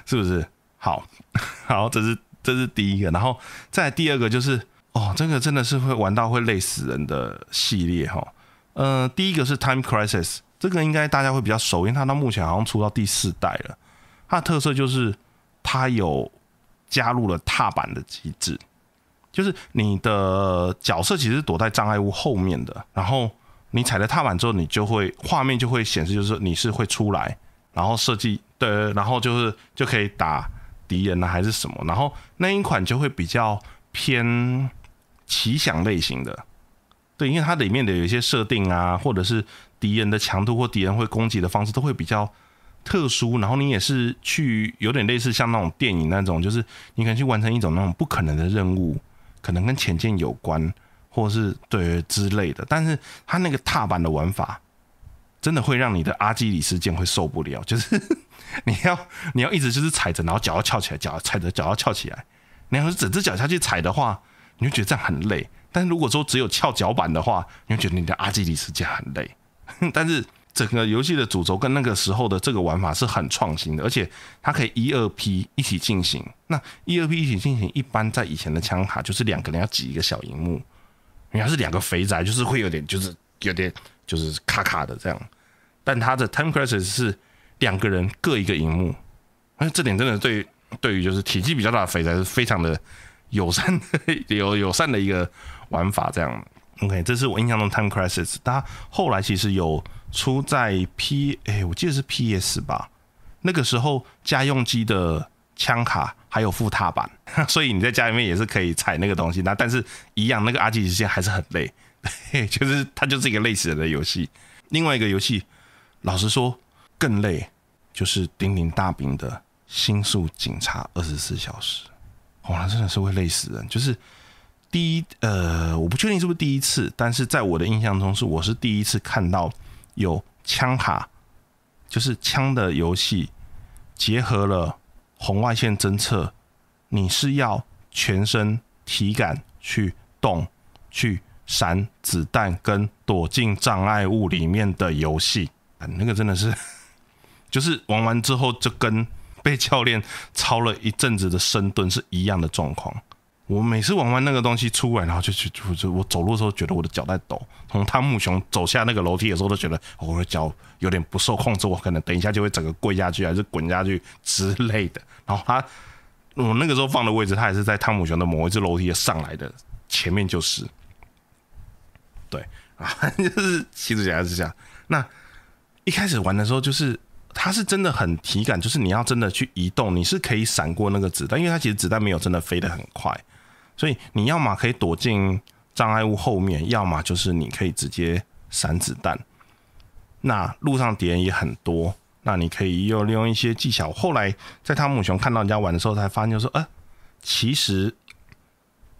[SPEAKER 1] 是不是？好，好，这是这是第一个，然后再第二个就是哦，这个真的是会玩到会累死人的系列哈。呃，第一个是 Time Crisis，这个应该大家会比较熟，因为它到目前好像出到第四代了。它的特色就是它有加入了踏板的机制。就是你的角色其实躲在障碍物后面的，然后你踩了踏板之后，你就会画面就会显示，就是你是会出来，然后设计对，然后就是就可以打敌人呢还是什么，然后那一款就会比较偏奇想类型的，对，因为它里面的有一些设定啊，或者是敌人的强度或敌人会攻击的方式都会比较特殊，然后你也是去有点类似像那种电影那种，就是你可能去完成一种那种不可能的任务。可能跟潜舰有关，或是对之类的，但是它那个踏板的玩法，真的会让你的阿基里斯腱会受不了。就是你要你要一直就是踩着，然后脚要翘起来，脚踩着脚要翘起来。你要是整只脚下去踩的话，你会觉得这样很累。但是如果说只有翘脚板的话，你会觉得你的阿基里斯腱很累。但是整个游戏的主轴跟那个时候的这个玩法是很创新的，而且它可以一二 P 一起进行。那一二 P 一起进行，一般在以前的枪卡就是两个人要挤一个小荧幕，你要是两个肥宅，就是会有点就是有点就是卡卡的这样。但它的 Time Crisis 是两个人各一个荧幕，那这点真的对对于就是体积比较大的肥宅是非常的友善的 有友善的一个玩法这样。OK，这是我印象中 Time Crisis，它后来其实有。出在 P，哎，我记得是 PS 吧。那个时候家用机的枪卡还有副踏板，所以你在家里面也是可以踩那个东西。那但是一样，那个 R G 之间还是很累，就是它就是一个累死人的游戏。另外一个游戏，老实说更累，就是鼎鼎大名的《星宿警察二十四小时》。哇，真的是会累死人。就是第一，呃，我不确定是不是第一次，但是在我的印象中是我是第一次看到。有枪卡就是枪的游戏，结合了红外线侦测，你是要全身体感去动、去闪子弹跟躲进障碍物里面的游戏。那个真的是，就是玩完之后就跟被教练操了一阵子的深蹲是一样的状况。我每次玩完那个东西出来，然后就去就就我走路的时候觉得我的脚在抖。从汤姆熊走下那个楼梯的时候，都觉得我的脚有点不受控制，我可能等一下就会整个跪下去，还是滚下去之类的。然后他我那个时候放的位置，他也是在汤姆熊的某一只楼梯上来的前面，就是对啊，就是其实起来是这样。那一开始玩的时候，就是它是真的很体感，就是你要真的去移动，你是可以闪过那个子弹，因为它其实子弹没有真的飞得很快，所以你要么可以躲进障碍物后面，要么就是你可以直接闪子弹。那路上敌人也很多，那你可以又利用一些技巧。后来在汤姆熊看到人家玩的时候，才发现说，呃，其实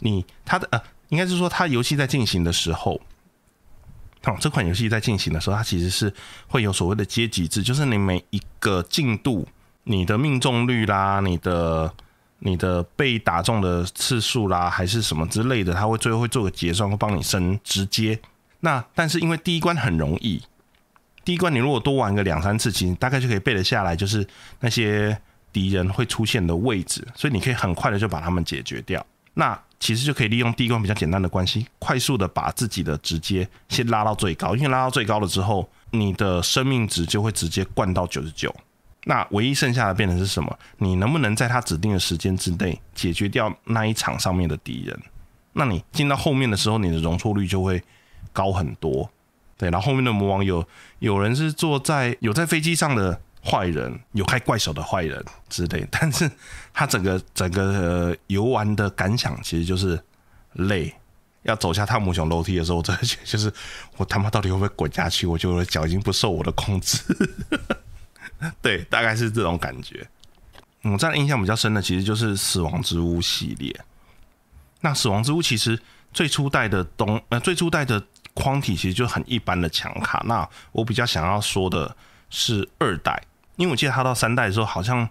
[SPEAKER 1] 你他的呃，应该是说他游戏在进行的时候。好，这款游戏在进行的时候，它其实是会有所谓的阶级制，就是你每一个进度，你的命中率啦，你的你的被打中的次数啦，还是什么之类的，它会最后会做个结算，会帮你升直接。那但是因为第一关很容易，第一关你如果多玩个两三次，其实大概就可以背得下来，就是那些敌人会出现的位置，所以你可以很快的就把他们解决掉。那其实就可以利用第一关比较简单的关系，快速的把自己的直接先拉到最高，因为拉到最高了之后，你的生命值就会直接灌到九十九。那唯一剩下的变成是什么？你能不能在他指定的时间之内解决掉那一场上面的敌人？那你进到后面的时候，你的容错率就会高很多。对，然后后面的魔王有有人是坐在有在飞机上的。坏人有开怪手的坏人之类，但是他整个整个游玩的感想其实就是累。要走下汤姆熊楼梯的时候，我真的觉得就是我他妈到底会不会滚下去？我觉得脚已经不受我的控制。对，大概是这种感觉。我再印象比较深的，其实就是死亡之屋系列。那死亡之屋其实最初代的东呃最初代的框体其实就很一般的强卡。那我比较想要说的是二代。因为我记得他到三代的时候，好像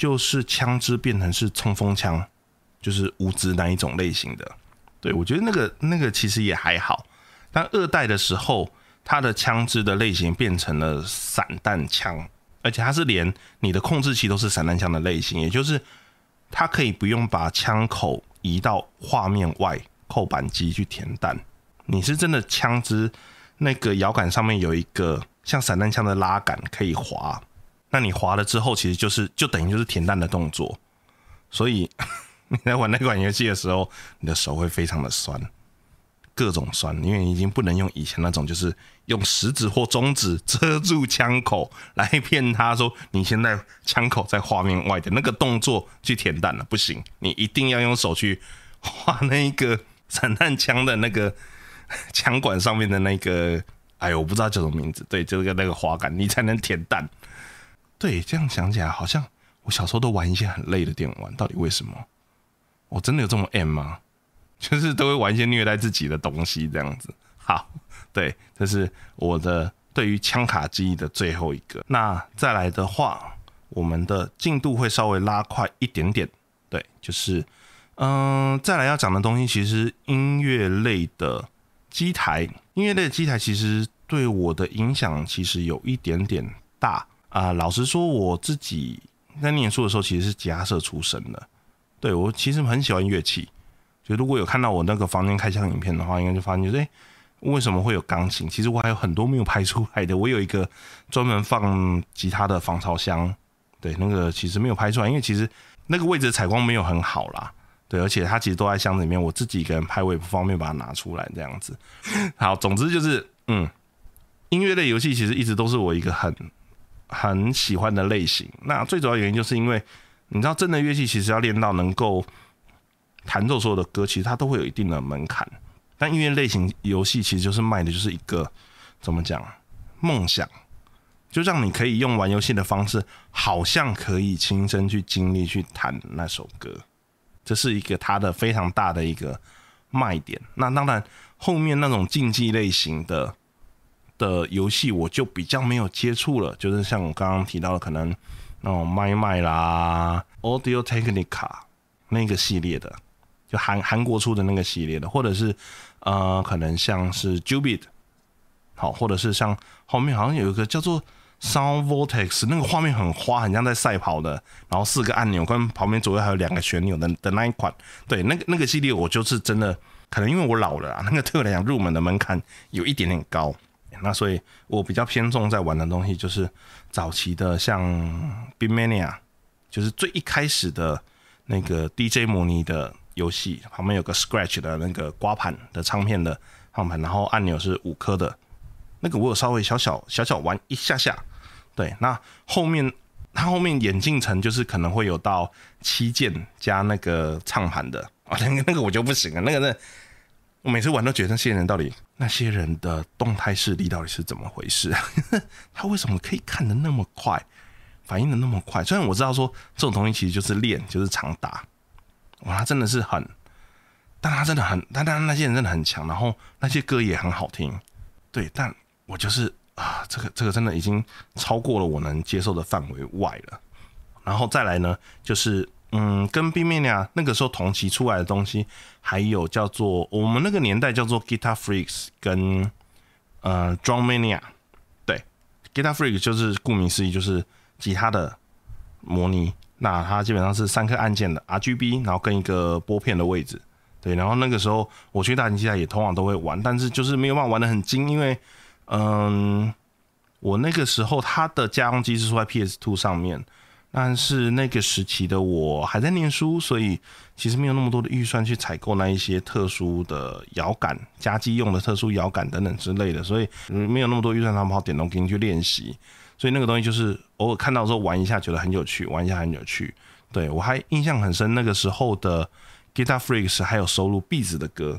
[SPEAKER 1] 就是枪支变成是冲锋枪，就是无资那一种类型的。对我觉得那个那个其实也还好。但二代的时候，它的枪支的类型变成了散弹枪，而且它是连你的控制器都是散弹枪的类型，也就是它可以不用把枪口移到画面外扣扳机去填弹，你是真的枪支那个摇杆上面有一个像散弹枪的拉杆可以滑。那你滑了之后，其实就是就等于就是填弹的动作，所以 你在玩那款游戏的时候，你的手会非常的酸，各种酸，因为已经不能用以前那种就是用食指或中指遮住枪口来骗他说你现在枪口在画面外的那个动作去填弹了，不行，你一定要用手去画那个散弹枪的那个枪管上面的那个，哎呦，我不知道叫什么名字，对，就是个那个滑杆，你才能填弹。对，这样想起来，好像我小时候都玩一些很累的电玩，到底为什么？我真的有这么 M 吗？就是都会玩一些虐待自己的东西，这样子。好，对，这是我的对于枪卡记忆的最后一个。那再来的话，我们的进度会稍微拉快一点点。对，就是，嗯，再来要讲的东西，其实音乐类的机台，音乐类的机台，其实对我的影响其实有一点点大。啊，老实说，我自己在念书的时候其实是吉他社出身的。对我其实很喜欢乐器，就如果有看到我那个房间开箱影片的话，应该就发现，就是哎，为什么会有钢琴？其实我还有很多没有拍出来的。我有一个专门放吉他的防潮箱，对，那个其实没有拍出来，因为其实那个位置采光没有很好啦。对，而且它其实都在箱子里面，我自己一个人拍我也不方便把它拿出来这样子。好，总之就是，嗯，音乐类游戏其实一直都是我一个很。很喜欢的类型，那最主要原因就是因为你知道，真的乐器其实要练到能够弹奏所有的歌，其实它都会有一定的门槛。但音乐类型游戏其实就是卖的就是一个怎么讲梦想，就让你可以用玩游戏的方式，好像可以亲身去经历去弹那首歌，这是一个它的非常大的一个卖点。那当然，后面那种竞技类型的。的游戏我就比较没有接触了，就是像我刚刚提到的，可能那种麦麦啦、Audio Technica 那个系列的，就韩韩国出的那个系列的，或者是呃，可能像是 Jubit，好，或者是像后面好像有一个叫做 Sound Vortex，那个画面很花，很像在赛跑的，然后四个按钮跟旁边左右还有两个旋钮的的那一款，对，那个那个系列我就是真的。可能因为我老了啊，那个对我来讲入门的门槛有一点点高，那所以我比较偏重在玩的东西就是早期的像 b i Mania，就是最一开始的那个 DJ 模拟的游戏，旁边有个 Scratch 的那个刮盘的唱片的唱盘，然后按钮是五颗的，那个我有稍微小小小小玩一下下，对，那后面它后面演进成就是可能会有到七键加那个唱盘的。啊，那个那个我就不行了，那个那我每次玩都觉得那些人到底那些人的动态视力到底是怎么回事？他为什么可以看的那么快，反应的那么快？虽然我知道说这种东西其实就是练，就是常打，哇，他真的是很，但他真的很，但但那些人真的很强，然后那些歌也很好听，对，但我就是啊，这个这个真的已经超过了我能接受的范围外了，然后再来呢，就是。嗯，跟 B Mania 那个时候同期出来的东西，还有叫做我们那个年代叫做 Guitar Freaks 跟呃 Drum Mania，对，Guitar Freak 就是顾名思义就是吉他的模拟，那它基本上是三颗按键的 RGB，然后跟一个拨片的位置，对，然后那个时候我去大型机台也通常都会玩，但是就是没有办法玩的很精，因为嗯，我那个时候它的家用机是出在 PS Two 上面。但是那个时期的我还在念书，所以其实没有那么多的预算去采购那一些特殊的摇杆、家机用的特殊摇杆等等之类的，所以没有那么多预算，他们跑点动机去练习。所以那个东西就是偶尔看到之后玩一下，觉得很有趣，玩一下很有趣。对我还印象很深，那个时候的 Guitar Freaks 还有收录 B 子的歌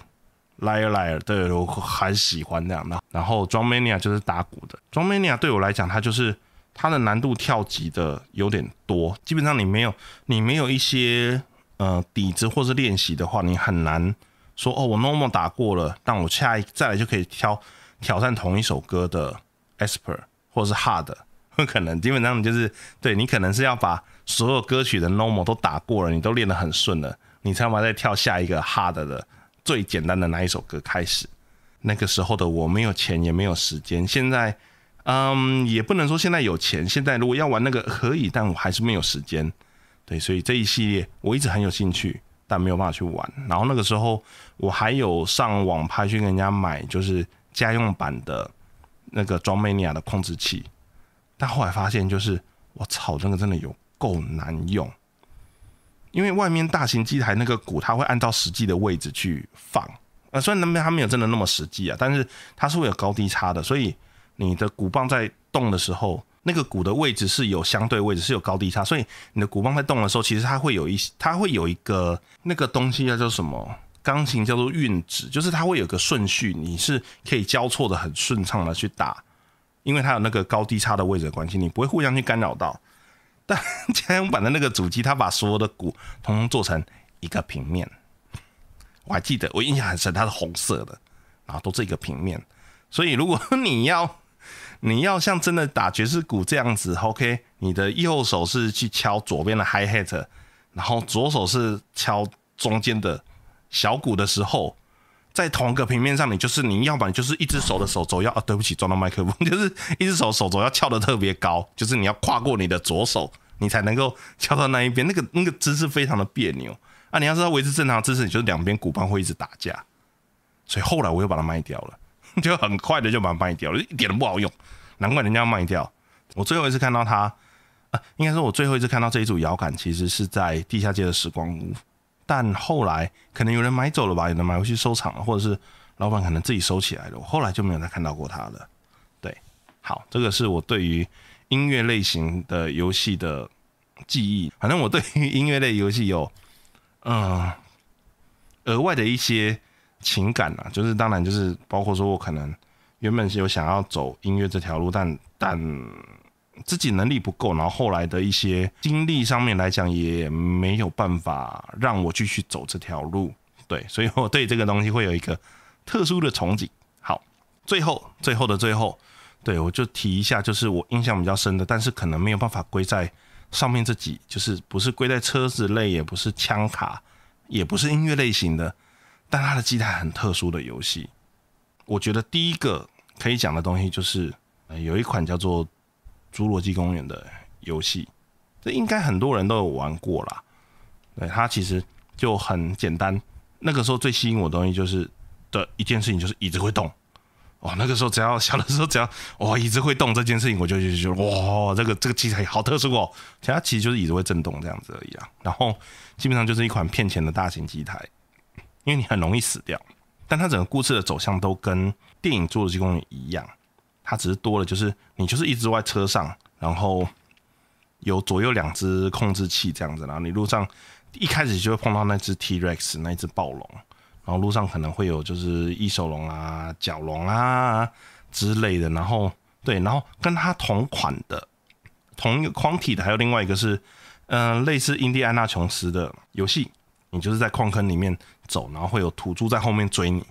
[SPEAKER 1] ，Liar Liar，对我很喜欢那样的。然后 Drum Mania 就是打鼓的，Drum Mania 对我来讲，它就是。它的难度跳级的有点多，基本上你没有你没有一些呃底子或是练习的话，你很难说哦，我 normal 打过了，但我下一再来就可以挑挑战同一首歌的 esper 或是 hard，不可能，基本上就是对你可能是要把所有歌曲的 normal 都打过了，你都练得很顺了，你才把再跳下一个 hard 的最简单的那一首歌开始。那个时候的我没有钱也没有时间，现在。嗯，也不能说现在有钱，现在如果要玩那个可以，但我还是没有时间。对，所以这一系列我一直很有兴趣，但没有办法去玩。然后那个时候我还有上网拍去跟人家买，就是家用版的那个 Drummania 的控制器，但后来发现就是我操，那个真的有够难用。因为外面大型机台那个鼓，它会按照实际的位置去放，呃，虽然那边它没有真的那么实际啊，但是它是会有高低差的，所以。你的鼓棒在动的时候，那个鼓的位置是有相对位置，是有高低差，所以你的鼓棒在动的时候，其实它会有一，它会有一个那个东西叫做什么？钢琴叫做韵指，就是它会有个顺序，你是可以交错的很顺畅的去打，因为它有那个高低差的位置的关系，你不会互相去干扰到。但家用版的那个主机，它把所有的鼓统统做成一个平面，我还记得，我印象很深，它是红色的，然后都是一个平面，所以如果你要你要像真的打爵士鼓这样子，OK？你的右手是去敲左边的 Hi Hat，然后左手是敲中间的小鼓的时候，在同一个平面上，你就是你要不然就是一只手的手肘要啊，对不起，撞到麦克风，就是一只手手肘要翘的特别高，就是你要跨过你的左手，你才能够敲到那一边，那个那个姿势非常的别扭啊！你要知道维持正常姿势，你就是两边鼓棒会一直打架，所以后来我又把它卖掉了。就很快的就把它卖掉了，一点都不好用，难怪人家要卖掉。我最后一次看到它，啊，应该说我最后一次看到这一组摇杆，其实是在地下街的时光屋。但后来可能有人买走了吧，有人买回去收藏了，或者是老板可能自己收起来了。我后来就没有再看到过它了。对，好，这个是我对于音乐类型的游戏的记忆。反正我对于音乐类游戏有，嗯，额外的一些。情感啊，就是当然就是包括说，我可能原本是有想要走音乐这条路，但但自己能力不够，然后后来的一些经历上面来讲，也没有办法让我继续走这条路。对，所以我对这个东西会有一个特殊的憧憬。好，最后最后的最后，对我就提一下，就是我印象比较深的，但是可能没有办法归在上面这几，就是不是归在车子类，也不是枪卡，也不是音乐类型的，但它的机台很特殊的游戏。我觉得第一个可以讲的东西就是，有一款叫做《侏罗纪公园》的游戏，这应该很多人都有玩过啦。对，它其实就很简单。那个时候最吸引我的东西就是的一件事情，就是椅子会动。哦，那个时候只要小的时候只要哇椅子会动这件事情，我就就就哇这个这个机台好特殊哦。其他其实就是椅子会震动这样子而已啊。然后基本上就是一款骗钱的大型机台，因为你很容易死掉。但它整个故事的走向都跟电影《侏罗纪公园》一样，它只是多了就是你就是一直坐在车上，然后有左右两只控制器这样子，然后你路上。一开始就会碰到那只 T Rex 那一只暴龙，然后路上可能会有就是异手龙啊、角龙啊之类的，然后对，然后跟它同款的同一个框体的还有另外一个是，嗯，类似印第安纳琼斯的游戏，你就是在矿坑里面走，然后会有土猪在后面追你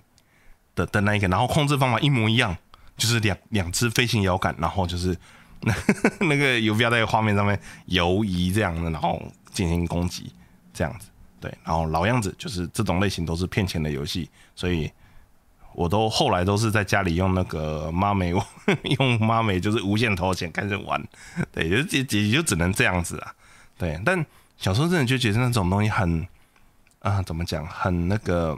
[SPEAKER 1] 的的那一个，然后控制方法一模一样，就是两两只飞行摇杆，然后就是那 那个游标在画面上面游移这样的，然后进行攻击。这样子，对，然后老样子就是这种类型都是骗钱的游戏，所以我都后来都是在家里用那个妈美，用妈美就是无限投钱开始玩，对，就也也就只能这样子啊，对，但小时候真的就觉得那种东西很啊，怎么讲，很那个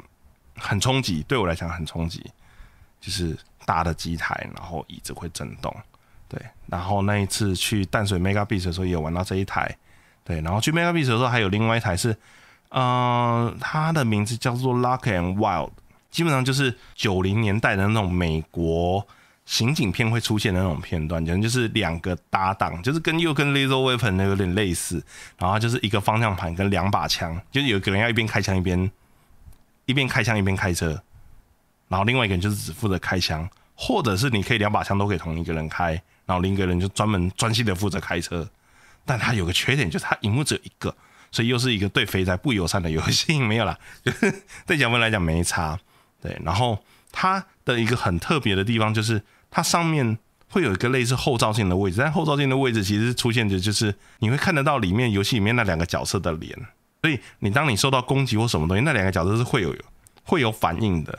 [SPEAKER 1] 很冲击，对我来讲很冲击，就是大的机台，然后椅子会震动，对，然后那一次去淡水 Mega Beach 的时候也玩到这一台。对，然后去 Mega Beach 的时候，还有另外一台是，嗯，它的名字叫做 Luck and Wild，基本上就是九零年代的那种美国刑警片会出现的那种片段，简直就是两个搭档，就是跟又跟 Lethal Weapon 有点类似，然后就是一个方向盘跟两把枪，就是有一个人要一边开枪一边一边开枪一边开车，然后另外一个人就是只负责开枪，或者是你可以两把枪都可以同一个人开，然后另一个人就专门专心的负责开车。但他有个缺点，就是他荧幕只有一个，所以又是一个对肥宅不友善的游戏。没有啦，对小朋友来讲没差。对，然后他的一个很特别的地方，就是它上面会有一个类似后照镜的位置，但后照镜的位置其实出现的，就是你会看得到里面游戏里面那两个角色的脸，所以你当你受到攻击或什么东西，那两个角色是会有会有反应的。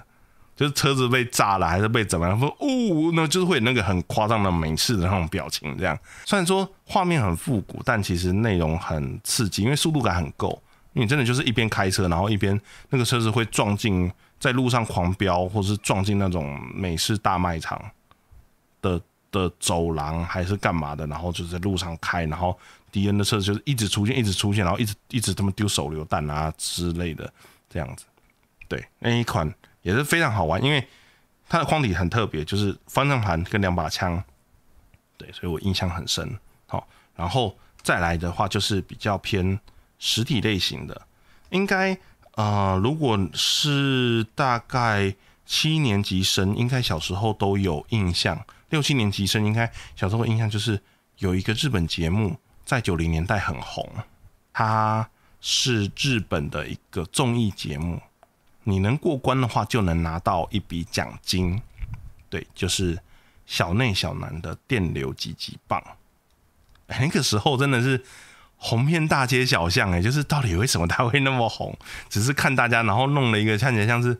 [SPEAKER 1] 就是车子被炸了，还是被怎么样？说哦，那就是会有那个很夸张的美式的那种表情。这样虽然说画面很复古，但其实内容很刺激，因为速度感很够。你真的就是一边开车，然后一边那个车子会撞进在路上狂飙，或是撞进那种美式大卖场的的走廊，还是干嘛的？然后就在路上开，然后敌人的车子就是一直出现，一直出现，然后一直一直他们丢手榴弹啊之类的这样子。对，那一款。也是非常好玩，因为它的框体很特别，就是方向盘跟两把枪，对，所以我印象很深。好，然后再来的话就是比较偏实体类型的，应该呃，如果是大概七年级生，应该小时候都有印象；六七年级生应该小时候印象就是有一个日本节目在九零年代很红，它是日本的一个综艺节目。你能过关的话，就能拿到一笔奖金。对，就是小内小南的电流击击棒。那个时候真的是红遍大街小巷，哎，就是到底为什么它会那么红？只是看大家，然后弄了一个看起来像是，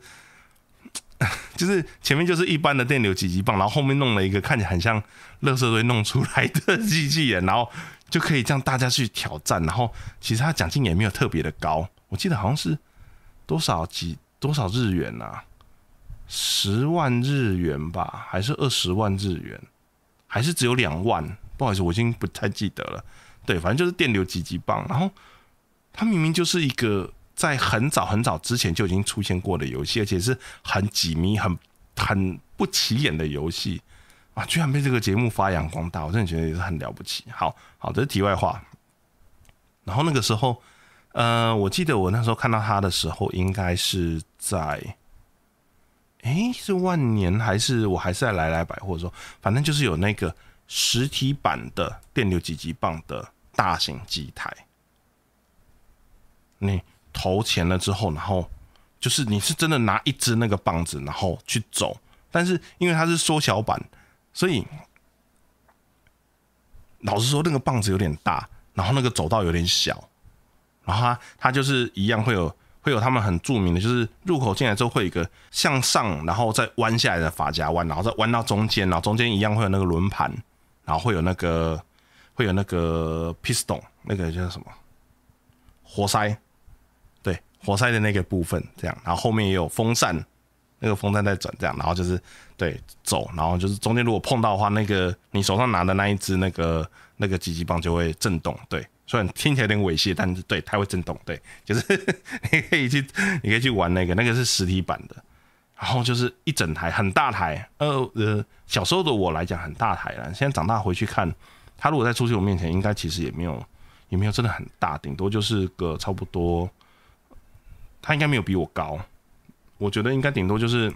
[SPEAKER 1] 就是前面就是一般的电流击击棒，然后后面弄了一个看起来很像乐色堆弄出来的机器人，然后就可以让大家去挑战。然后其实它奖金也没有特别的高，我记得好像是多少几。多少日元呐？十万日元吧，还是二十万日元？还是只有两万？不好意思，我已经不太记得了。对，反正就是电流击击棒。然后它明明就是一个在很早很早之前就已经出现过的游戏，而且是很几迷、很很不起眼的游戏啊，居然被这个节目发扬光大，我真的觉得也是很了不起。好好，这是题外话。然后那个时候。呃，我记得我那时候看到他的时候，应该是在，哎，是万年还是我还是在来来百货说，反正就是有那个实体版的电流击击棒的大型机台，你投钱了之后，然后就是你是真的拿一支那个棒子，然后去走，但是因为它是缩小版，所以老实说，那个棒子有点大，然后那个走道有点小，然后它它就是一样会有会有他们很著名的，就是入口进来之后会有一个向上，然后再弯下来的发夹弯，然后再弯到中间，然后中间一样会有那个轮盘，然后会有那个会有那个 piston，那个叫什么活塞，对，活塞的那个部分这样，然后后面也有风扇。那个风扇在转，这样，然后就是对走，然后就是中间如果碰到的话，那个你手上拿的那一只那个那个击击棒就会震动，对，虽然听起来有点猥亵，但是对它会震动，对，就是 你可以去你可以去玩那个，那个是实体版的，然后就是一整台很大台，呃呃，小时候的我来讲很大台了，现在长大回去看，它如果在出去我面前，应该其实也没有也没有真的很大，顶多就是个差不多，它应该没有比我高。我觉得应该顶多就是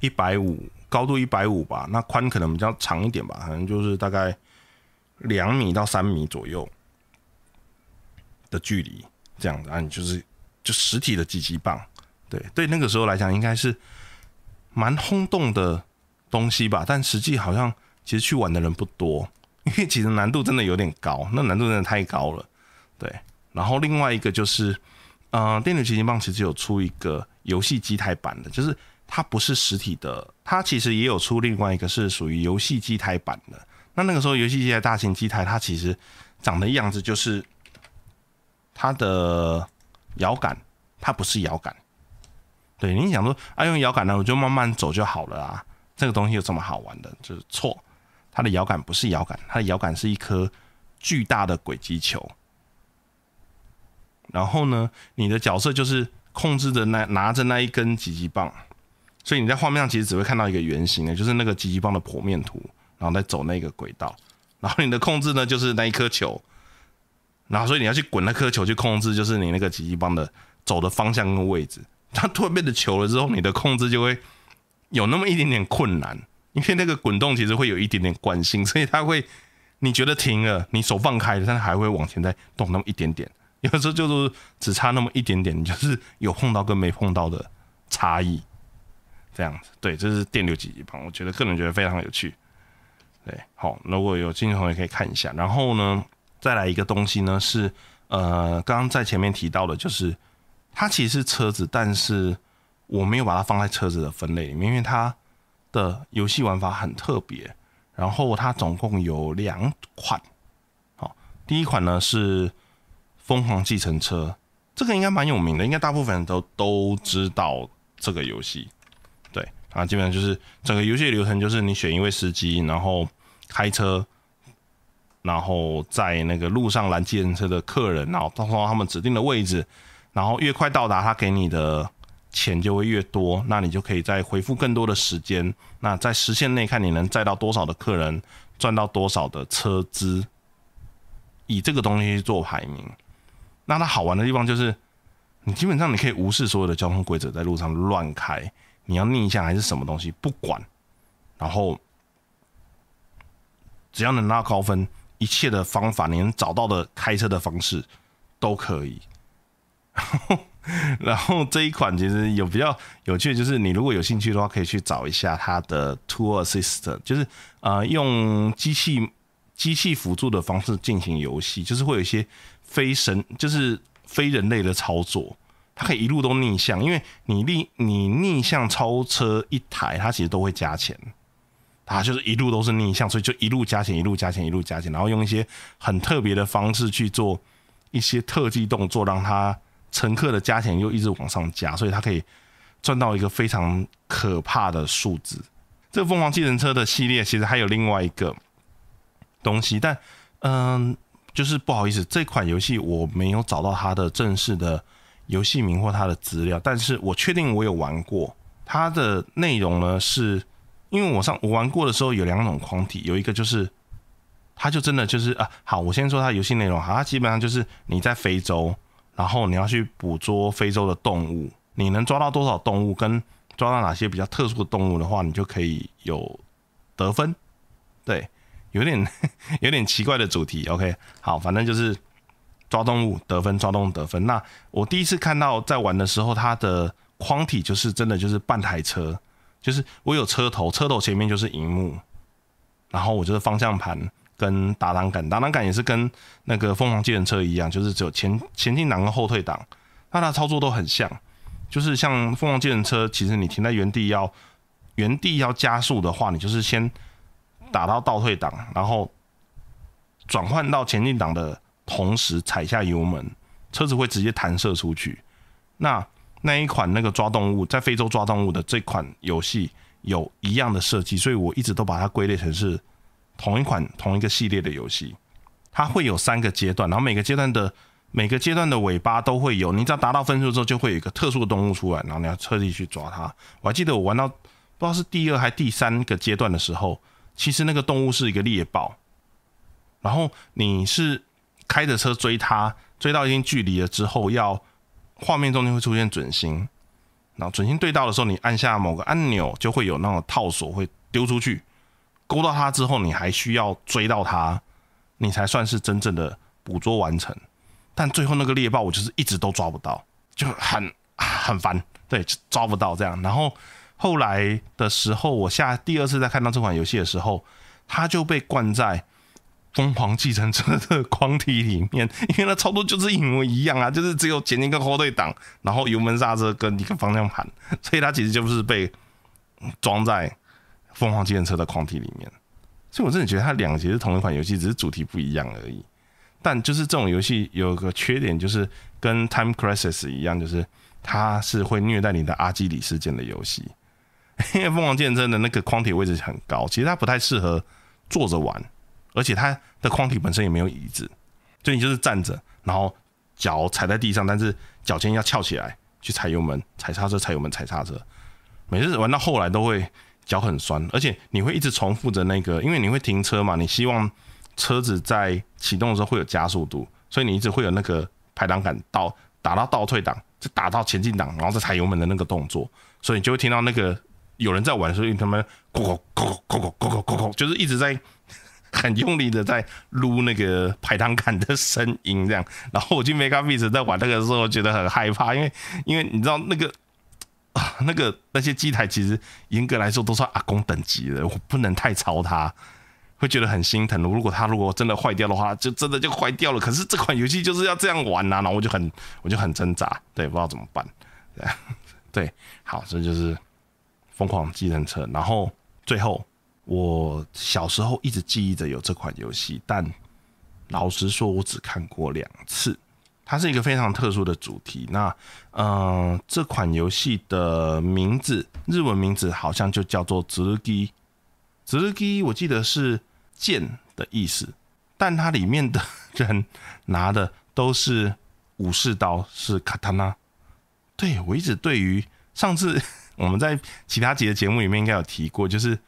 [SPEAKER 1] 一百五，高度一百五吧。那宽可能比较长一点吧，可能就是大概两米到三米左右的距离，这样子啊。你就是就实体的击击棒，对对，那个时候来讲应该是蛮轰动的东西吧。但实际好像其实去玩的人不多，因为其实难度真的有点高，那难度真的太高了。对，然后另外一个就是，嗯，电子击击棒其实有出一个。游戏机台版的，就是它不是实体的，它其实也有出另外一个是属于游戏机台版的。那那个时候游戏机台大型机台，它其实长的样子就是它的摇杆，它不是摇杆。对你想说啊，用摇杆呢，我就慢慢走就好了啊，这个东西有这么好玩的？就是错，它的摇杆不是摇杆，它的摇杆是一颗巨大的轨迹球。然后呢，你的角色就是。控制的那拿着那一根击击棒，所以你在画面上其实只会看到一个圆形的，就是那个击击棒的剖面图，然后再走那个轨道，然后你的控制呢就是那一颗球，然后所以你要去滚那颗球去控制，就是你那个击击棒的走的方向跟位置。它突然变得球了之后，你的控制就会有那么一点点困难，因为那个滚动其实会有一点点惯性，所以它会你觉得停了，你手放开了，但是还会往前再动那么一点点。有时候就是只差那么一点点，就是有碰到跟没碰到的差异，这样子。对，这是电流击击棒，我觉得个人觉得非常有趣。对，好，如果有兴趣同学可以看一下。然后呢，再来一个东西呢，是呃，刚刚在前面提到的，就是它其实是车子，但是我没有把它放在车子的分类里面，因为它的游戏玩法很特别。然后它总共有两款，好，第一款呢是。疯狂计程车，这个应该蛮有名的，应该大部分人都都知道这个游戏。对啊，基本上就是整个游戏流程就是你选一位司机，然后开车，然后在那个路上拦计程车的客人，然后到到他们指定的位置，然后越快到达，他给你的钱就会越多，那你就可以再回复更多的时间。那在时限内看你能载到多少的客人，赚到多少的车资，以这个东西去做排名。那它好玩的地方就是，你基本上你可以无视所有的交通规则，在路上乱开，你要逆向还是什么东西不管，然后只要能拿高分，一切的方法你能找到的开车的方式都可以。然后这一款其实有比较有趣就是，你如果有兴趣的话，可以去找一下它的 Tool Assist，就是呃用机器机器辅助的方式进行游戏，就是会有一些。非神就是非人类的操作，它可以一路都逆向，因为你逆你逆向超车一台，它其实都会加钱，它就是一路都是逆向，所以就一路加钱，一路加钱，一路加钱，然后用一些很特别的方式去做一些特技动作，让它乘客的加钱又一直往上加，所以它可以赚到一个非常可怕的数字。这个疯狂计程车的系列其实还有另外一个东西，但嗯。就是不好意思，这款游戏我没有找到它的正式的游戏名或它的资料，但是我确定我有玩过。它的内容呢，是因为我上我玩过的时候有两种框体，有一个就是它就真的就是啊，好，我先说它游戏内容，好，它基本上就是你在非洲，然后你要去捕捉非洲的动物，你能抓到多少动物，跟抓到哪些比较特殊的动物的话，你就可以有得分，对。有点 有点奇怪的主题，OK，好，反正就是抓动物得分，抓动物得分。那我第一次看到在玩的时候，它的框体就是真的就是半台车，就是我有车头，车头前面就是荧幕，然后我就是方向盘跟打挡杆，打挡杆也是跟那个凤凰机人车一样，就是只有前前进档跟后退档，那它操作都很像，就是像凤凰机人车，其实你停在原地要原地要加速的话，你就是先打到倒退档，然后转换到前进档的同时踩下油门，车子会直接弹射出去。那那一款那个抓动物在非洲抓动物的这款游戏有一样的设计，所以我一直都把它归类成是。同一款同一个系列的游戏，它会有三个阶段，然后每个阶段的每个阶段的尾巴都会有，你只要达到分数之后，就会有一个特殊的动物出来，然后你要特地去抓它。我还记得我玩到不知道是第二还第三个阶段的时候，其实那个动物是一个猎豹，然后你是开着车追它，追到一定距离了之后，要画面中间会出现准星，然后准星对到的时候，你按下某个按钮，就会有那种套索会丢出去。勾到它之后，你还需要追到它，你才算是真正的捕捉完成。但最后那个猎豹，我就是一直都抓不到，就很很烦，对，抓不到这样。然后后来的时候，我下第二次再看到这款游戏的时候，它就被灌在疯狂继承车的 框体里面，因为它操作就是一模一样啊，就是只有前进跟后退档，然后油门刹车跟一个方向盘，所以它其实就是被装在。凤凰机动车的框体里面，所以我真的觉得它两个其实同一款游戏，只是主题不一样而已。但就是这种游戏有个缺点，就是跟 Time Crisis 一样，就是它是会虐待你的阿基里事件的游戏。因为凤凰机动车的那个框体位置很高，其实它不太适合坐着玩，而且它的框体本身也没有椅子，所以你就是站着，然后脚踩在地上，但是脚尖要翘起来去踩油门、踩刹车、踩油门、踩刹车。每次玩到后来都会。脚很酸，而且你会一直重复着那个，因为你会停车嘛，你希望车子在启动的时候会有加速度，所以你一直会有那个排档杆倒打到倒退档，再打到前进档，然后再踩油门的那个动作，所以你就会听到那个有人在玩的时候，他们咕咕咕咕咕咕咕咕，就是一直在 很用力的在撸那个排档杆的声音这样。然后我去 Mega b e a s 在玩那个时候，觉得很害怕，因为因为你知道那个。啊，那个那些机台其实严格来说都是阿公等级的，我不能太超它，会觉得很心疼。如果它如果真的坏掉的话，就真的就坏掉了。可是这款游戏就是要这样玩呐，然后我就很我就很挣扎，对，不知道怎么办。对，好，这就是疯狂计程车。然后最后，我小时候一直记忆着有这款游戏，但老实说，我只看过两次。它是一个非常特殊的主题。那，嗯，这款游戏的名字，日文名字好像就叫做“直日基”。直日基，我记得是剑的意思，但它里面的人拿的都是武士刀，是卡塔纳。对我一直对于上次 我们在其他集的节目里面应该有提过，就是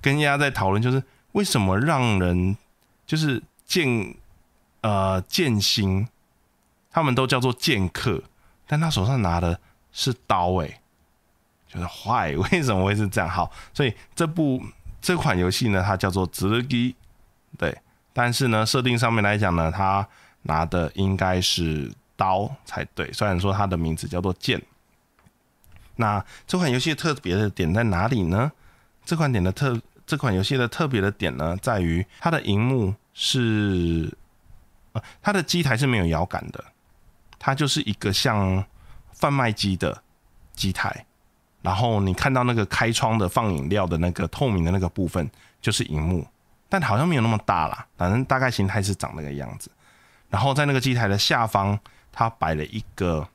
[SPEAKER 1] 跟大家在讨论，就是为什么让人就是剑呃剑心。他们都叫做剑客，但他手上拿的是刀，哎，就是坏，为什么会是这样？好，所以这部这款游戏呢，它叫做“直击”，对，但是呢，设定上面来讲呢，他拿的应该是刀才对。虽然说它的名字叫做剑，那这款游戏特别的点在哪里呢？这款点的特，这款游戏的特别的点呢，在于它的荧幕是，呃，它的机台是没有摇杆的。它就是一个像贩卖机的机台，然后你看到那个开窗的放饮料的那个透明的那个部分就是荧幕，但好像没有那么大啦，反正大概形态是长那个样子。然后在那个机台的下方，它摆了一个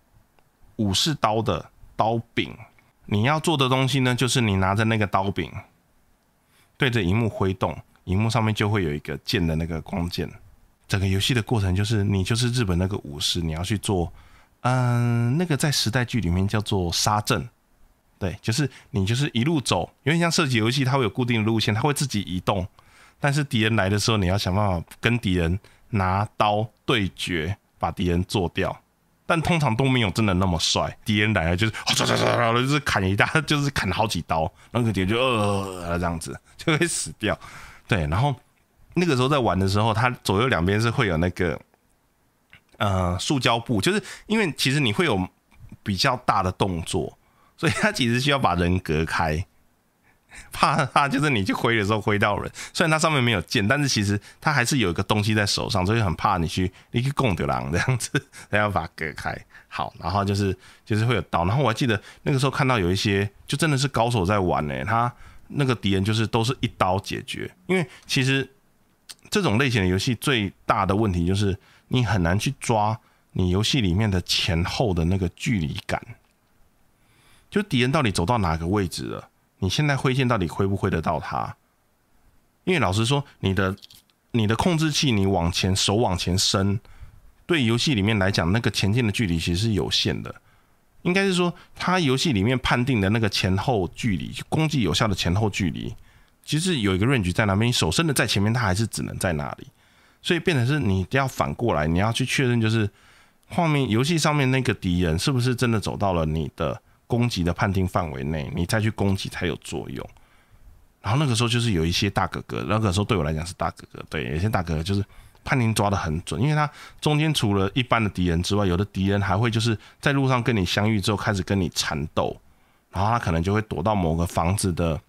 [SPEAKER 1] 武士刀的刀柄。你要做的东西呢，就是你拿着那个刀柄对着荧幕挥动，荧幕上面就会有一个剑的那个光剑。整个游戏的过程就是你就是日本那个武士，你要去做，嗯，那个在时代剧里面叫做杀阵，对，就是你就是一路走，有点像射击游戏，它会有固定的路线，它会自己移动，但是敌人来的时候，你要想办法跟敌人拿刀对决，把敌人做掉，但通常都没有真的那么帅，敌人来了就是唰唰唰就是砍一大，就是砍好几刀，那个敌人就呃这样子就会死掉，对，然后。那个时候在玩的时候，它左右两边是会有那个呃塑胶布，就是因为其实你会有比较大的动作，所以它其实需要把人隔开。怕怕就是你去挥的时候挥到人。虽然它上面没有剑，但是其实它还是有一个东西在手上，所以很怕你去你去攻丢狼这样子，然要把它隔开。好，然后就是就是会有刀。然后我还记得那个时候看到有一些就真的是高手在玩呢，他那个敌人就是都是一刀解决。因为其实这种类型的游戏最大的问题就是你很难去抓你游戏里面的前后的那个距离感。就敌人到底走到哪个位置了？你现在挥剑到底挥不挥得到他？因为老实说，你的你的控制器，你往前手往前伸，对游戏里面来讲，那个前进的距离其实是有限的。应该是说，它游戏里面判定的那个前后距离，攻击有效的前后距离，其实有一个 range 在那边。你手伸的在前面，它还是只能在那里。所以变成是你要反过来，你要去确认，就是画面游戏上面那个敌人是不是真的走到了你的。攻击的判定范围内，你再去攻击才有作用。然后那个时候就是有一些大哥哥，那个时候对我来讲是大哥哥，对，有些大哥哥就是判定抓的很准，因为他中间除了一般的敌人之外，有的敌人还会就是在路上跟你相遇之后开始跟你缠斗，然后他可能就会躲到某个房子的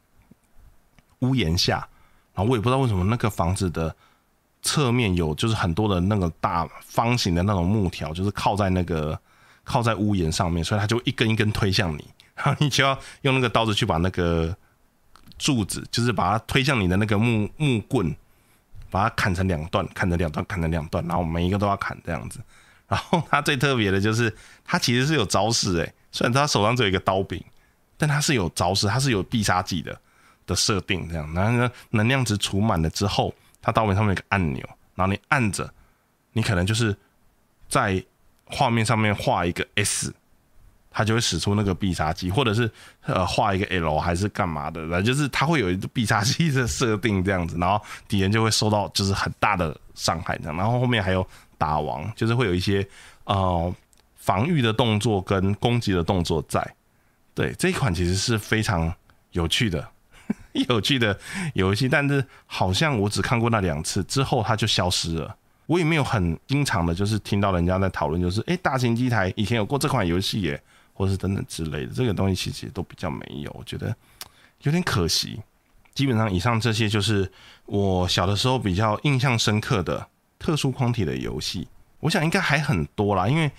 [SPEAKER 1] 屋檐下，然后我也不知道为什么那个房子的侧面有就是很多的那个大方形的那种木条，就是靠在那个。靠在屋檐上面，所以他就一根一根推向你，然后你就要用那个刀子去把那个柱子，就是把它推向你的那个木木棍，把它砍成两段，砍成两段，砍成两段，然后每一个都要砍这样子。然后他最特别的就是，他其实是有招式诶，虽然他手上只有一个刀柄，但他是有招式，他是有必杀技的的设定这样。然后呢，能量值除满了之后，它刀柄上面有个按钮，然后你按着，你可能就是在。画面上面画一个 S，它就会使出那个必杀技，或者是呃画一个 L 还是干嘛的，然后就是它会有一个必杀技的设定这样子，然后敌人就会受到就是很大的伤害这样，然后后面还有打王，就是会有一些呃防御的动作跟攻击的动作在。对这一款其实是非常有趣的 有趣的游戏，但是好像我只看过那两次之后，它就消失了。我也没有很经常的，就是听到人家在讨论，就是哎，大型机台以前有过这款游戏耶，或是等等之类的，这个东西其实都比较没有，我觉得有点可惜。基本上以上这些就是我小的时候比较印象深刻的特殊框体的游戏，我想应该还很多啦，因为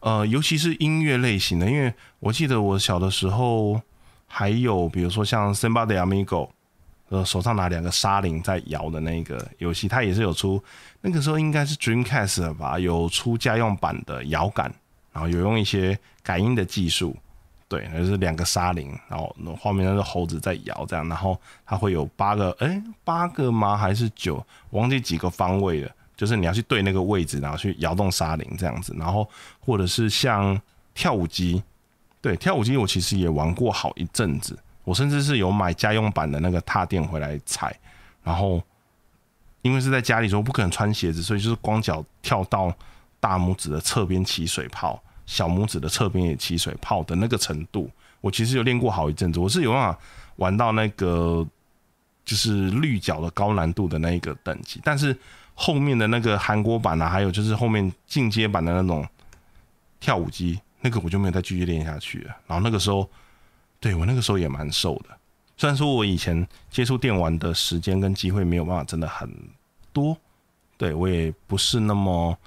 [SPEAKER 1] 呃，尤其是音乐类型的，因为我记得我小的时候还有比如说像《Somebody Amigo》。呃，手上拿两个沙铃在摇的那个游戏，它也是有出，那个时候应该是 Dreamcast 吧，有出家用版的摇杆，然后有用一些感应的技术，对，就是两个沙铃，然后那画面那个猴子在摇这样，然后它会有八个，哎，八个吗？还是九？忘记几个方位了，就是你要去对那个位置，然后去摇动沙铃这样子，然后或者是像跳舞机，对，跳舞机我其实也玩过好一阵子。我甚至是有买家用版的那个踏垫回来踩，然后因为是在家里时候不可能穿鞋子，所以就是光脚跳到大拇指的侧边起水泡，小拇指的侧边也起水泡的那个程度，我其实有练过好一阵子。我是有办法玩到那个就是绿角的高难度的那一个等级，但是后面的那个韩国版啊，还有就是后面进阶版的那种跳舞机，那个我就没有再继续练下去了。然后那个时候。对我那个时候也蛮瘦的，虽然说我以前接触电玩的时间跟机会没有办法真的很多，对我也不是那么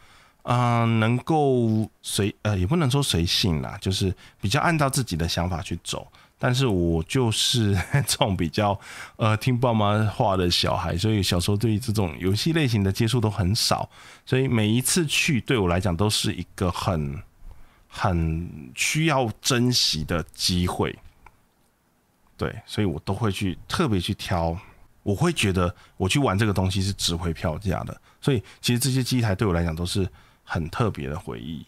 [SPEAKER 1] 啊能够随呃也不能说随性啦，就是比较按照自己的想法去走。但是我就是 这种比较呃听爸妈话的小孩，所以小时候对于这种游戏类型的接触都很少，所以每一次去对我来讲都是一个很很需要珍惜的机会。对，所以我都会去特别去挑，我会觉得我去玩这个东西是值回票价的。所以其实这些机台对我来讲都是很特别的回忆。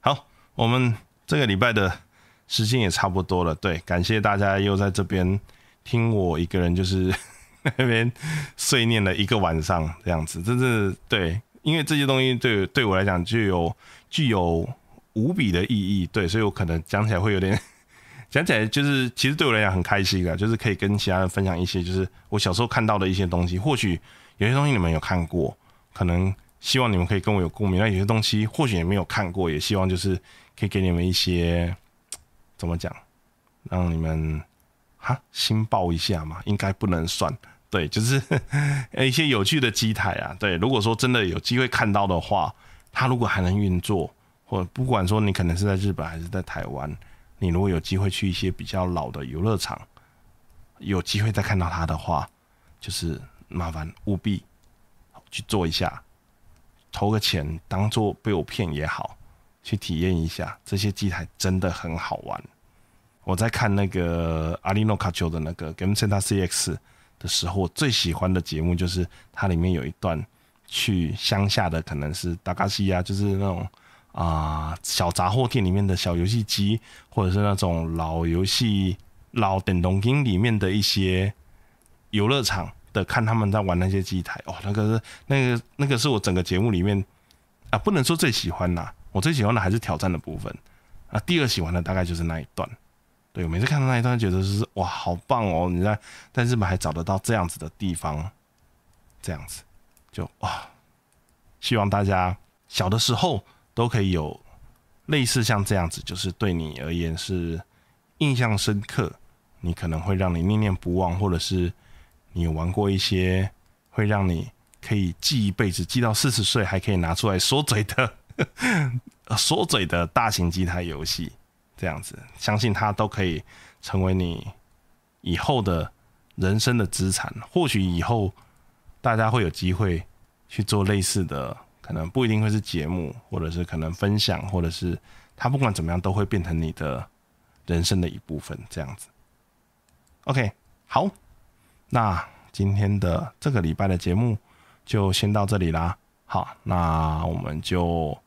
[SPEAKER 1] 好，我们这个礼拜的时间也差不多了。对，感谢大家又在这边听我一个人就是那 边碎念了一个晚上这样子，真是对，因为这些东西对对我来讲具有具有无比的意义。对，所以我可能讲起来会有点。讲起来就是，其实对我来讲很开心啊，就是可以跟其他人分享一些，就是我小时候看到的一些东西。或许有些东西你们有看过，可能希望你们可以跟我有共鸣；那有些东西或许也没有看过，也希望就是可以给你们一些怎么讲，让你们哈，新报一下嘛，应该不能算。对，就是 一些有趣的机台啊。对，如果说真的有机会看到的话，它如果还能运作，或不管说你可能是在日本还是在台湾，你如果有机会去一些比较老的游乐场，有机会再看到它的话，就是麻烦务必去做一下，投个钱当做被我骗也好，去体验一下这些机台真的很好玩。我在看那个阿里诺卡丘的那个 Game Center CX 的时候，我最喜欢的节目就是它里面有一段去乡下的，可能是达卡西亚，就是那种啊小杂货店里面的小游戏机，或者是那种老游戏老电动厅里面的一些游乐场的，看他们在玩那些机台哦，那个是那个那个是我整个节目里面啊，不能说最喜欢啦，我最喜欢的还是挑战的部分啊，第二喜欢的大概就是那一段。对，我每次看到那一段，觉得是哇，好棒哦！你在在日本还找得到这样子的地方，这样子就哇，希望大家小的时候都可以有类似像这样子，就是对你而言是印象深刻，你可能会让你念念不忘，或者是你玩过一些会让你可以记一辈子，记到四十岁还可以拿出来说嘴的 说嘴的大型机台游戏。这样子，相信它都可以成为你以后的人生的资产。或许以后大家会有机会去做类似的，可能不一定会是节目，或者是可能分享，或者是它不管怎么样都会变成你的人生的一部分。这样子，OK，好，那今天的这个礼拜的节目就先到这里啦。好，那我们就。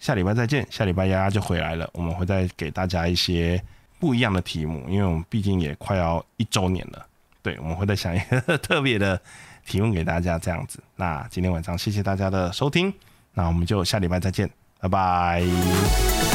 [SPEAKER 1] 下礼拜再见，下礼拜丫丫就回来了，我们会再给大家一些不一样的题目，因为我们毕竟也快要一周年了，对，我们会再想一个特别的提供给大家，这样子。那今天晚上谢谢大家的收听，那我们就下礼拜再见，拜拜。